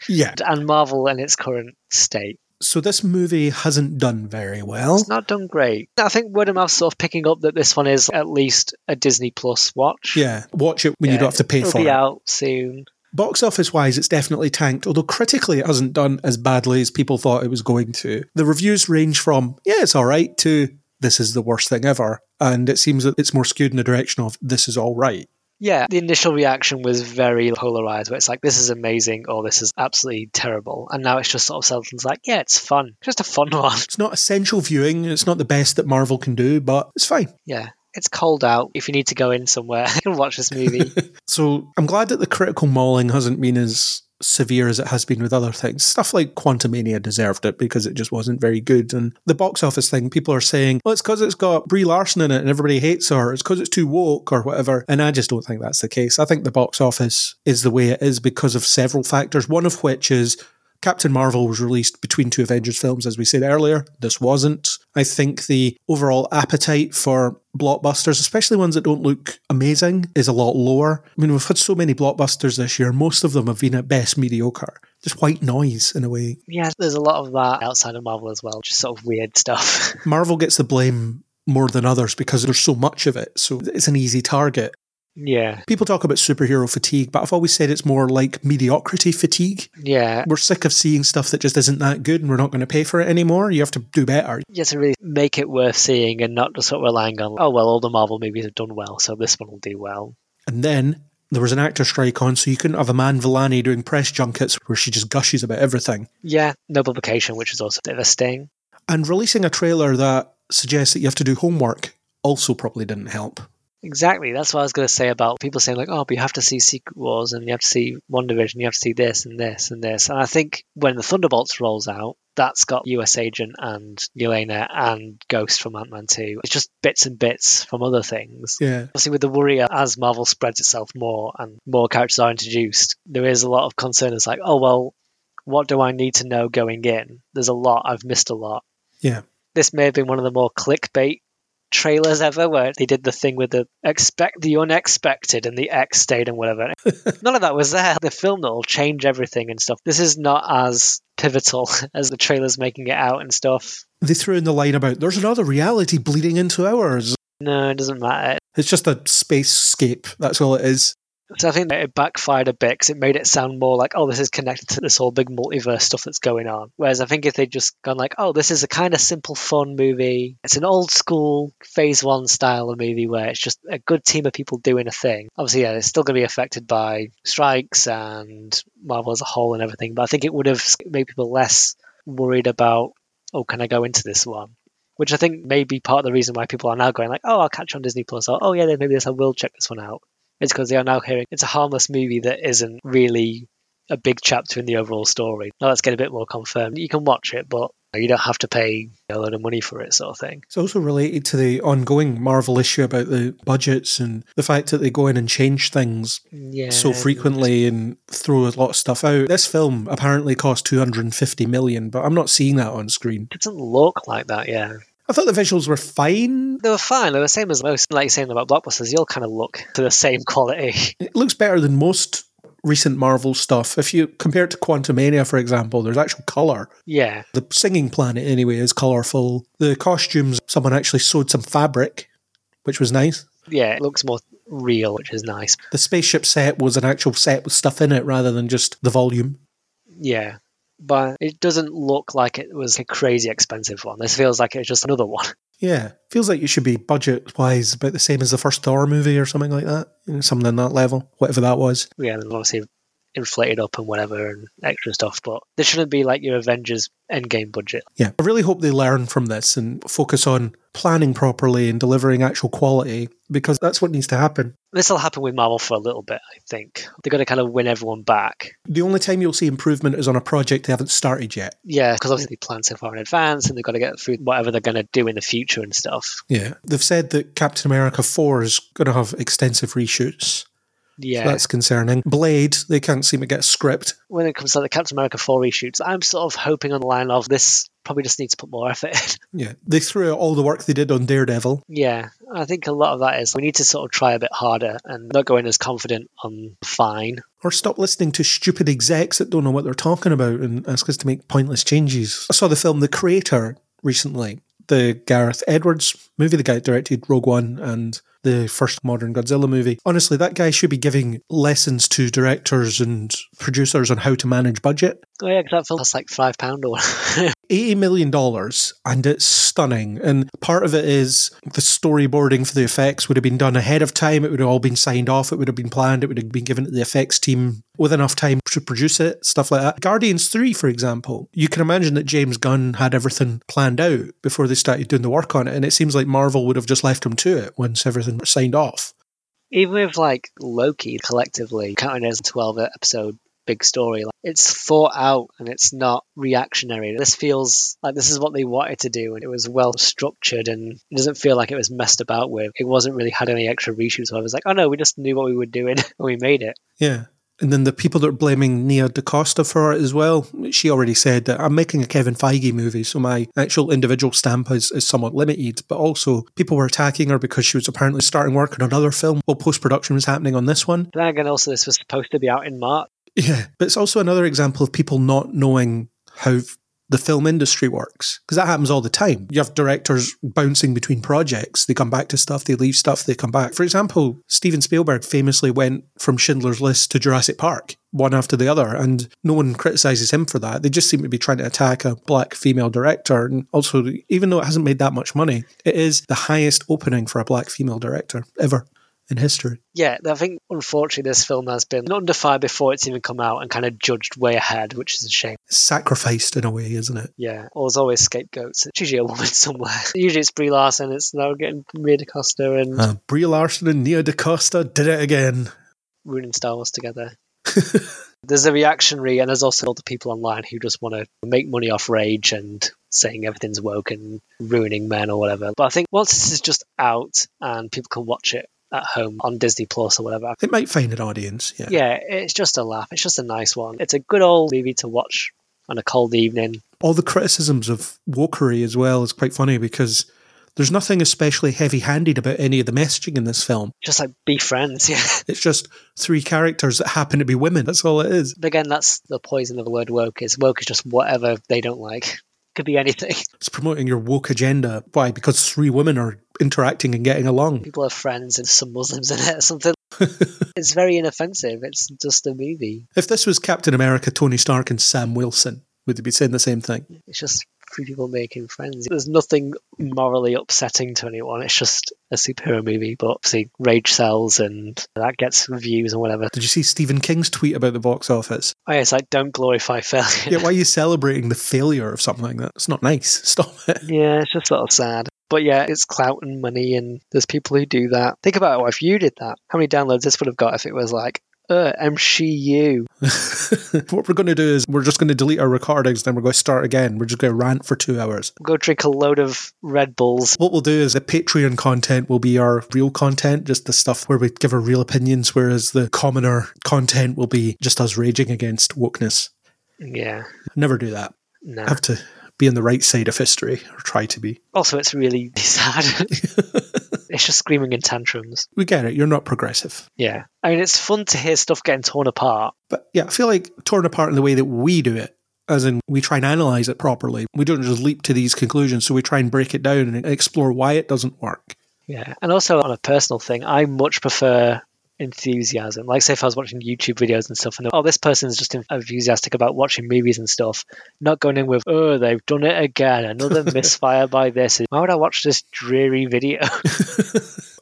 Yeah. and Marvel and its current state. So this movie hasn't done very well. It's not done great. I think word of mouth sort of picking up that this one is at least a Disney Plus watch. Yeah, watch it when you don't have to pay It'll for be it. out soon. Box office wise, it's definitely tanked, although critically it hasn't done as badly as people thought it was going to. The reviews range from, yeah, it's all right, to this is the worst thing ever. And it seems that it's more skewed in the direction of this is all right. Yeah, the initial reaction was very polarized, where it's like, this is amazing or this is absolutely terrible. And now it's just sort of settled into like, yeah, it's fun. Just a fun one. It's not essential viewing, it's not the best that Marvel can do, but it's fine. Yeah. It's cold out. If you need to go in somewhere, you can watch this movie. So I'm glad that the critical mauling hasn't been as severe as it has been with other things. Stuff like Quantumania deserved it because it just wasn't very good. And the box office thing, people are saying, well, it's because it's got Brie Larson in it and everybody hates her. It's because it's too woke or whatever. And I just don't think that's the case. I think the box office is the way it is because of several factors, one of which is Captain Marvel was released between two Avengers films, as we said earlier. This wasn't. I think the overall appetite for blockbusters, especially ones that don't look amazing, is a lot lower. I mean, we've had so many blockbusters this year. Most of them have been at best mediocre. Just white noise in a way. yeah, there's a lot of that outside of Marvel as well. Just sort of weird stuff. Marvel gets the blame more than others because there's so much of it. So it's an easy target. Yeah. People talk about superhero fatigue, but I've always said it's more like mediocrity fatigue. Yeah. We're sick of seeing stuff that just isn't that good and we're not going to pay for it anymore. You have to do better. You have to really make it worth seeing and not just sort of relying on, oh, well, all the Marvel movies have done well, so this one will do well. And then there was an actor strike on, so you couldn't have Iman Vellani doing press junkets where she just gushes about everything. Yeah, no publication, which is also a bit of a sting. And releasing a trailer that suggests that you have to do homework also probably didn't help. Exactly. That's what I was going to say about people saying, like, oh, but you have to see Secret Wars and you have to see WandaVision, you have to see this and this and this. And I think when the Thunderbolts rolls out, that's got US Agent and Yelena and Ghost from Ant Man 2. It's just bits and bits from other things. Yeah. Obviously, with the worry as Marvel spreads itself more and more characters are introduced, there is a lot of concern. It's like, oh, well, what do I need to know going in? There's a lot. I've missed a lot. Yeah. This may have been one of the more clickbait trailers ever where they did the thing with the expect the unexpected and the X stayed and whatever. None of that was there. The film that will change everything and stuff. This is not as pivotal as the trailers making it out and stuff. They threw in the line about there's another reality bleeding into ours. No, it doesn't matter. It's just a space scape. That's all it is. So I think that it backfired a bit because it made it sound more like, oh, this is connected to this whole big multiverse stuff that's going on. Whereas I think if they'd just gone like, oh, this is a kind of simple, fun movie. It's an old school phase one style of movie where it's just a good team of people doing a thing. Obviously, yeah, it's still going to be affected by strikes and Marvel as a whole and everything. But I think it would have made people less worried about, oh, can I go into this one? Which I think may be part of the reason why people are now going like, oh, I'll catch on Disney Plus, or oh yeah, maybe this I will check this one out. It's because they are now hearing it's a harmless movie that isn't really a big chapter in the overall story. Now let's get a bit more confirmed. You can watch it, but you don't have to pay a lot of money for it, sort of thing. It's also related to the ongoing Marvel issue about the budgets and the fact that they go in and change things Yeah. so frequently and throw a lot of stuff out. This film apparently cost 250 million, but I'm not seeing that on screen. It doesn't look like that, yeah. I thought the visuals were fine. They were fine. They were the same as most, like you're saying about blockbusters. You'll kind of look to the same quality. It looks better than most recent Marvel stuff. If you compare it to Quantumania, for example, there's actual colour. Yeah. The singing planet, anyway, is colourful. The costumes, someone actually sewed some fabric, which was nice. Yeah, it looks more real, which is nice. The spaceship set was an actual set with stuff in it rather than just the volume. Yeah. But it doesn't look like it was a crazy expensive one. This feels like it's just another one. Yeah, feels like you should be budget wise about the same as the first Thor movie or something like that. You know, something in that level, whatever that was. Yeah, and obviously inflated up and whatever and extra stuff. But this shouldn't be like your Avengers Endgame budget. Yeah, I really hope they learn from this and focus on planning properly and delivering actual quality because that's what needs to happen. This will happen with Marvel for a little bit, I think. They're going to kind of win everyone back. The only time you'll see improvement is on a project they haven't started yet. Yeah, because obviously they plan so far in advance and they've got to get through whatever they're going to do in the future and stuff. Yeah, they've said that Captain America 4 is going to have extensive reshoots. Yeah. So that's concerning. Blade, they can't seem to get a script. when it comes to the Captain America 4 reshoots, I'm sort of hoping on the line of this probably just needs to put more effort in. Yeah, they threw out all the work they did on Daredevil. yeah, I think a lot of that is we need to sort of try a bit harder and not go in as confident on fine. Or stop listening to stupid execs that don't know what they're talking about and ask us to make pointless changes. I saw the film The Creator recently, the Gareth Edwards movie, the guy that directed Rogue One and the first modern Godzilla movie. Honestly, that guy should be giving lessons to directors and producers on how to manage budget. Oh yeah, 'cause that film costs like five pound or $80 million and it's stunning. And part of it is the storyboarding for the effects would have been done ahead of time. It would have all been signed off. It would have been planned. It would have been given to the effects team with enough time to produce it, stuff like that. Guardians 3, for example, you can imagine that James Gunn had everything planned out before they started doing the work on it. And it seems like Marvel would have just left him to it once everything signed off. even with like Loki collectively counting as a 12 episode big story, like, it's thought out and it's not reactionary. This feels like this is what they wanted to do and it was well structured and it doesn't feel like it was messed about with. It wasn't really had any extra reshoots. So I was like, oh no, we just knew what we were doing and we made it. Yeah. And then the people that are blaming Nia DaCosta for it as well, she already said that I'm making a Kevin Feige movie, so my actual individual stamp is, is somewhat limited. But also, people were attacking her because she was apparently starting work on another film while post production was happening on this one. Then again, also this was supposed to be out in March. Yeah. But it's also another example of people not knowing how the film industry works because that happens all the time. You have directors bouncing between projects. They come back to stuff, they leave stuff, they come back. For example, Steven Spielberg famously went from Schindler's List to Jurassic Park, one after the other, and no one criticizes him for that. They just seem to be trying to attack a black female director. And also, even though it hasn't made that much money, it is the highest opening for a black female director ever in history. Yeah, I think unfortunately this film has been under fire before it's even come out and kind of judged way ahead, which is a shame. Sacrificed in a way, isn't it? Yeah, or there's always scapegoats. It's usually a woman somewhere. Usually it's Brie Larson. It's now getting Nia DaCosta and Uh, Brie Larson and Nia DaCosta did it again. ruining Star Wars together. there's a reactionary, and there's also all the people online who just want to make money off rage and saying everything's woke and ruining men or whatever. But I think once this is just out and people can watch it at home on Disney Plus or whatever, It might find an audience. Yeah. yeah, it's just a laugh. It's just a nice one. It's a good old movie to watch on a cold evening. all the criticisms of wokery as well is quite funny because there's nothing especially heavy handed about any of the messaging in this film. Just like be friends, yeah. It's just three characters that happen to be women. That's all it is. But again, that's the poison of the word woke. Is woke is just whatever they don't like. Could be anything. It's promoting your woke agenda. Why? Because three women are interacting and getting along. People are friends and some Muslims in it or something. it's very inoffensive. It's just a movie. if this was Captain America, Tony Stark, and Sam Wilson, would they be saying the same thing? It's just three people making friends. There's nothing morally upsetting to anyone. It's just a superhero movie, but obviously rage sells and that gets views and whatever. Did you see Stephen King's tweet about the box office? Oh, yeah, it's like don't glorify failure. Yeah, why are you celebrating the failure of something like that? It's not nice. Stop it. Yeah, it's just sort of sad. But yeah, it's clout and money, and there's people who do that. Think about it, if you did that. How many downloads this would have got if it was like, uh, MCU? what we're going to do is we're just going to delete our recordings, then we're going to start again. We're just going to rant for two hours. Go drink a load of Red Bulls. What we'll do is the Patreon content will be our real content, just the stuff where we give our real opinions, whereas the commoner content will be just us raging against wokeness. Yeah, Never do that. no. I have to be on the right side of history, or try to be. Also, it's really sad. it's just screaming in tantrums. We get it. You're not progressive. Yeah. I mean, it's fun to hear stuff getting torn apart. But yeah, I feel like torn apart in the way that we do it, as in we try and analyze it properly. We don't just leap to these conclusions, so we try and break it down and explore why it doesn't work. Yeah. And also, on a personal thing, I much prefer enthusiasm. Like, say, if I was watching YouTube videos and stuff, and oh, this person's just enthusiastic about watching movies and stuff, not going in with, oh, they've done it again, another misfire by this. Why would I watch this dreary video?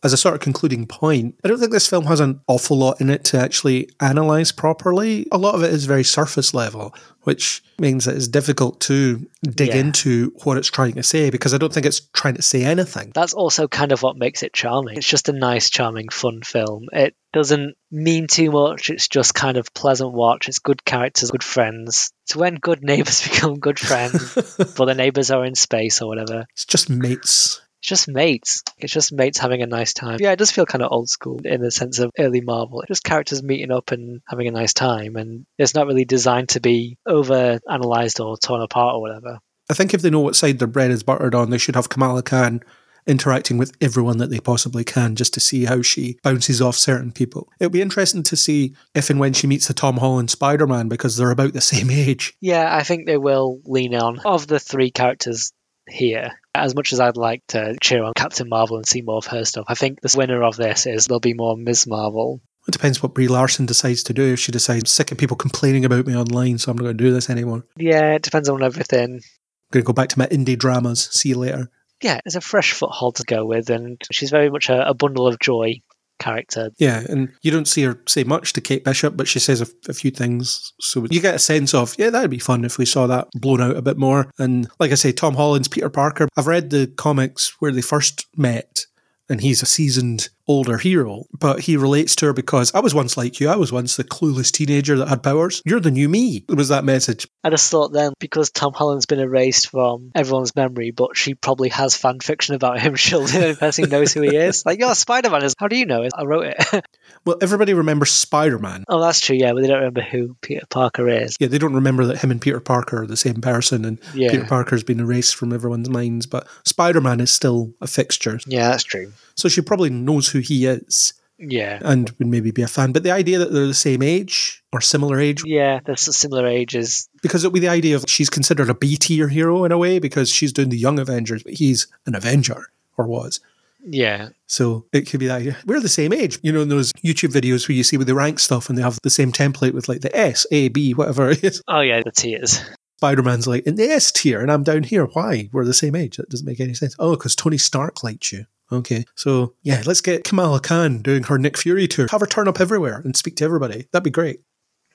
As a sort of concluding point, I don't think this film has an awful lot in it to actually analyze properly. A lot of it is very surface level, which means that it's difficult to dig Yeah. into what it's trying to say because I don't think it's trying to say anything. That's also kind of what makes it charming. It's just a nice, charming, fun film. It doesn't mean too much. It's just kind of pleasant watch. It's good characters, good friends. It's when good neighbors become good friends, but the neighbors are in space or whatever. It's just mates. Just mates. It's just mates having a nice time. Yeah, it does feel kind of old school in the sense of early Marvel. Just characters meeting up and having a nice time, and it's not really designed to be over analyzed or torn apart or whatever. I think if they know what side their bread is buttered on, they should have Kamala Khan interacting with everyone that they possibly can just to see how she bounces off certain people. It'll be interesting to see if and when she meets the Tom Holland Spider Man because they're about the same age. Yeah, I think they will lean on. Of the three characters here, as much as I'd like to cheer on Captain Marvel and see more of her stuff, I think the winner of this is there'll be more Ms. Marvel. It depends what Brie Larson decides to do. If she decides, I'm sick of people complaining about me online, so I'm not going to do this anymore. Yeah, it depends on everything. I'm going to go back to my indie dramas. See you later. Yeah, it's a fresh foothold to go with, and she's very much a, a bundle of joy character. Yeah, and you don't see her say much to Kate Bishop, but she says a, a few things. So you get a sense of, yeah, that'd be fun if we saw that blown out a bit more. And like I say, Tom Holland's Peter Parker. I've read the comics where they first met, and he's a seasoned older hero, but he relates to her because I was once like you. I was once the clueless teenager that had powers. You're the new me. It was that message. I just thought then, because Tom Holland's been erased from everyone's memory, but she probably has fan fiction about him, she'll the only person who knows who he is. Like, you're Spider Man. Is how do you know? I wrote it. Well, everybody remembers Spider Man. oh, that's true, yeah, but they don't remember who Peter Parker is. Yeah, they don't remember that him and Peter Parker are the same person, and Yeah. Peter Parker's been erased from everyone's minds. But Spider Man is still a fixture. Yeah, that's true. So she probably knows who he is Yeah. and would maybe be a fan. But the idea that they're the same age or similar age, Yeah, they're similar ages. because it would be the idea of she's considered a B tier hero in a way because she's doing the Young Avengers, but he's an Avenger or was. Yeah. So it could be that. We're the same age. You know, in those YouTube videos where you see with the rank stuff and they have the same template with like the S, A, B, whatever it is. Oh, yeah, the tears. Spider Man's like in the S tier and I'm down here. Why? We're the same age. That doesn't make any sense. Oh, because Tony Stark liked you. Okay. So yeah, let's get Kamala Khan doing her Nick Fury tour. Have her turn up everywhere and speak to everybody. That'd be great.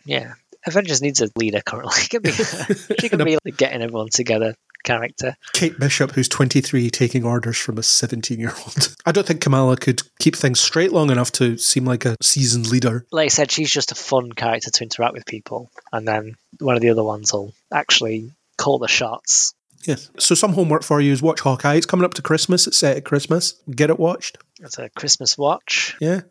Yeah. Avengers needs a leader currently. It could be, she could be like getting everyone together character. Kate Bishop, who's 23, taking orders from a 17 year old. I don't think Kamala could keep things straight long enough to seem like a seasoned leader. Like I said, she's just a fun character to interact with people. And then one of the other ones will actually call the shots. Yes. So some homework for you is watch Hawkeye. It's coming up to Christmas. It's set at Christmas. Get it watched. It's a Christmas watch. Yeah.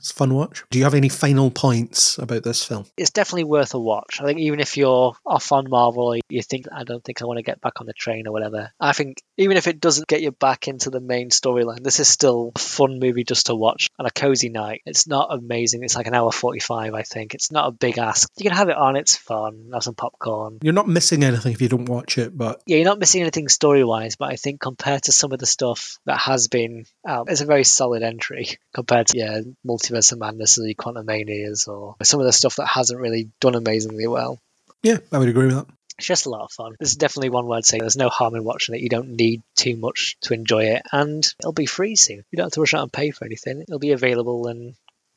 It's a fun watch. Do you have any final points about this film? It's definitely worth a watch. I think even if you're off on Marvel, or you think I don't think I want to get back on the train or whatever. I think even if it doesn't get you back into the main storyline, this is still a fun movie just to watch on a cozy night. It's not amazing. It's like an hour forty-five, I think. It's not a big ask. You can have it on. It's fun. Have some popcorn. You're not missing anything if you don't watch it, but Yeah, you're not missing anything story-wise, but I think compared to some of the stuff that has been out, it's a very solid entry compared to yeah, multiverse Multiverse of Madness or the Quantumanias or some of the stuff that hasn't really done amazingly well. Yeah, I would agree with that. It's just a lot of fun. This is definitely one word saying there's no harm in watching it. You don't need too much to enjoy it, and it'll be free soon. You don't have to rush out and pay for anything. It'll be available, and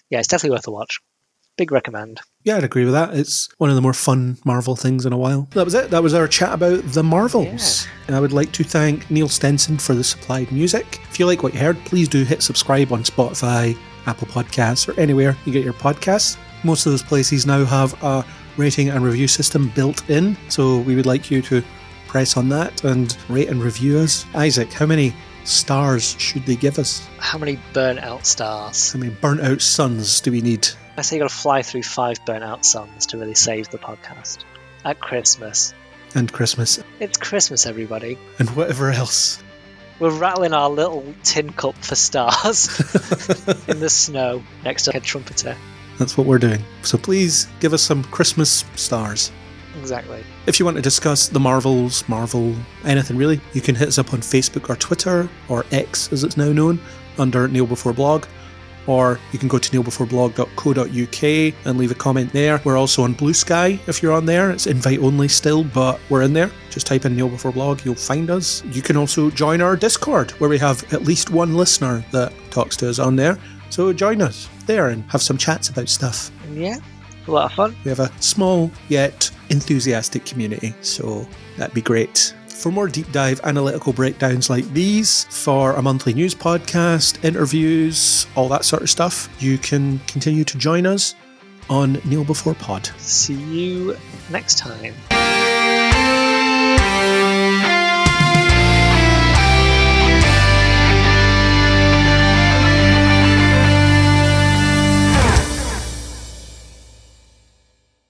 yeah, it's definitely worth a watch. Big recommend. Yeah, I'd agree with that. It's one of the more fun Marvel things in a while. That was it. That was our chat about the Marvels. And I would like to thank Neil Stenson for the supplied music. If you like what you heard, please do hit subscribe on Spotify, Apple Podcasts, or anywhere you get your podcasts. Most of those places now have a rating and review system built in, so we would like you to press on that and rate and review us. Izaak, how many stars should they give us? How many burnt out stars? How many burnt out suns do we need? I say you got to fly through five burnt out suns to really save the podcast at Christmas. And Christmas. It's Christmas, everybody. And whatever else. We're rattling our little tin cup for stars in the snow next to a trumpeter. That's what we're doing. So please give us some Christmas stars. Exactly. If you want to discuss the Marvels, Marvel, anything really, you can hit us up on Facebook or Twitter, or X as it's now known, under Kneel Before Blog. Or you can go to kneelbeforeblog.co.uk and leave a comment there. We're also on Blue Sky if you're on there. It's invite only still, but we're in there. Just type in Kneel Before Blog, you'll find us. You can also join our Discord, where we have at least one listener that talks to us on there. So join us there and have some chats about stuff. Yeah, a lot of fun. We have a small yet enthusiastic community, so that'd be great. For more deep dive analytical breakdowns like these, for a monthly news podcast, interviews, all that sort of stuff, you can continue to join us on Kneel Before Pod. See you next time.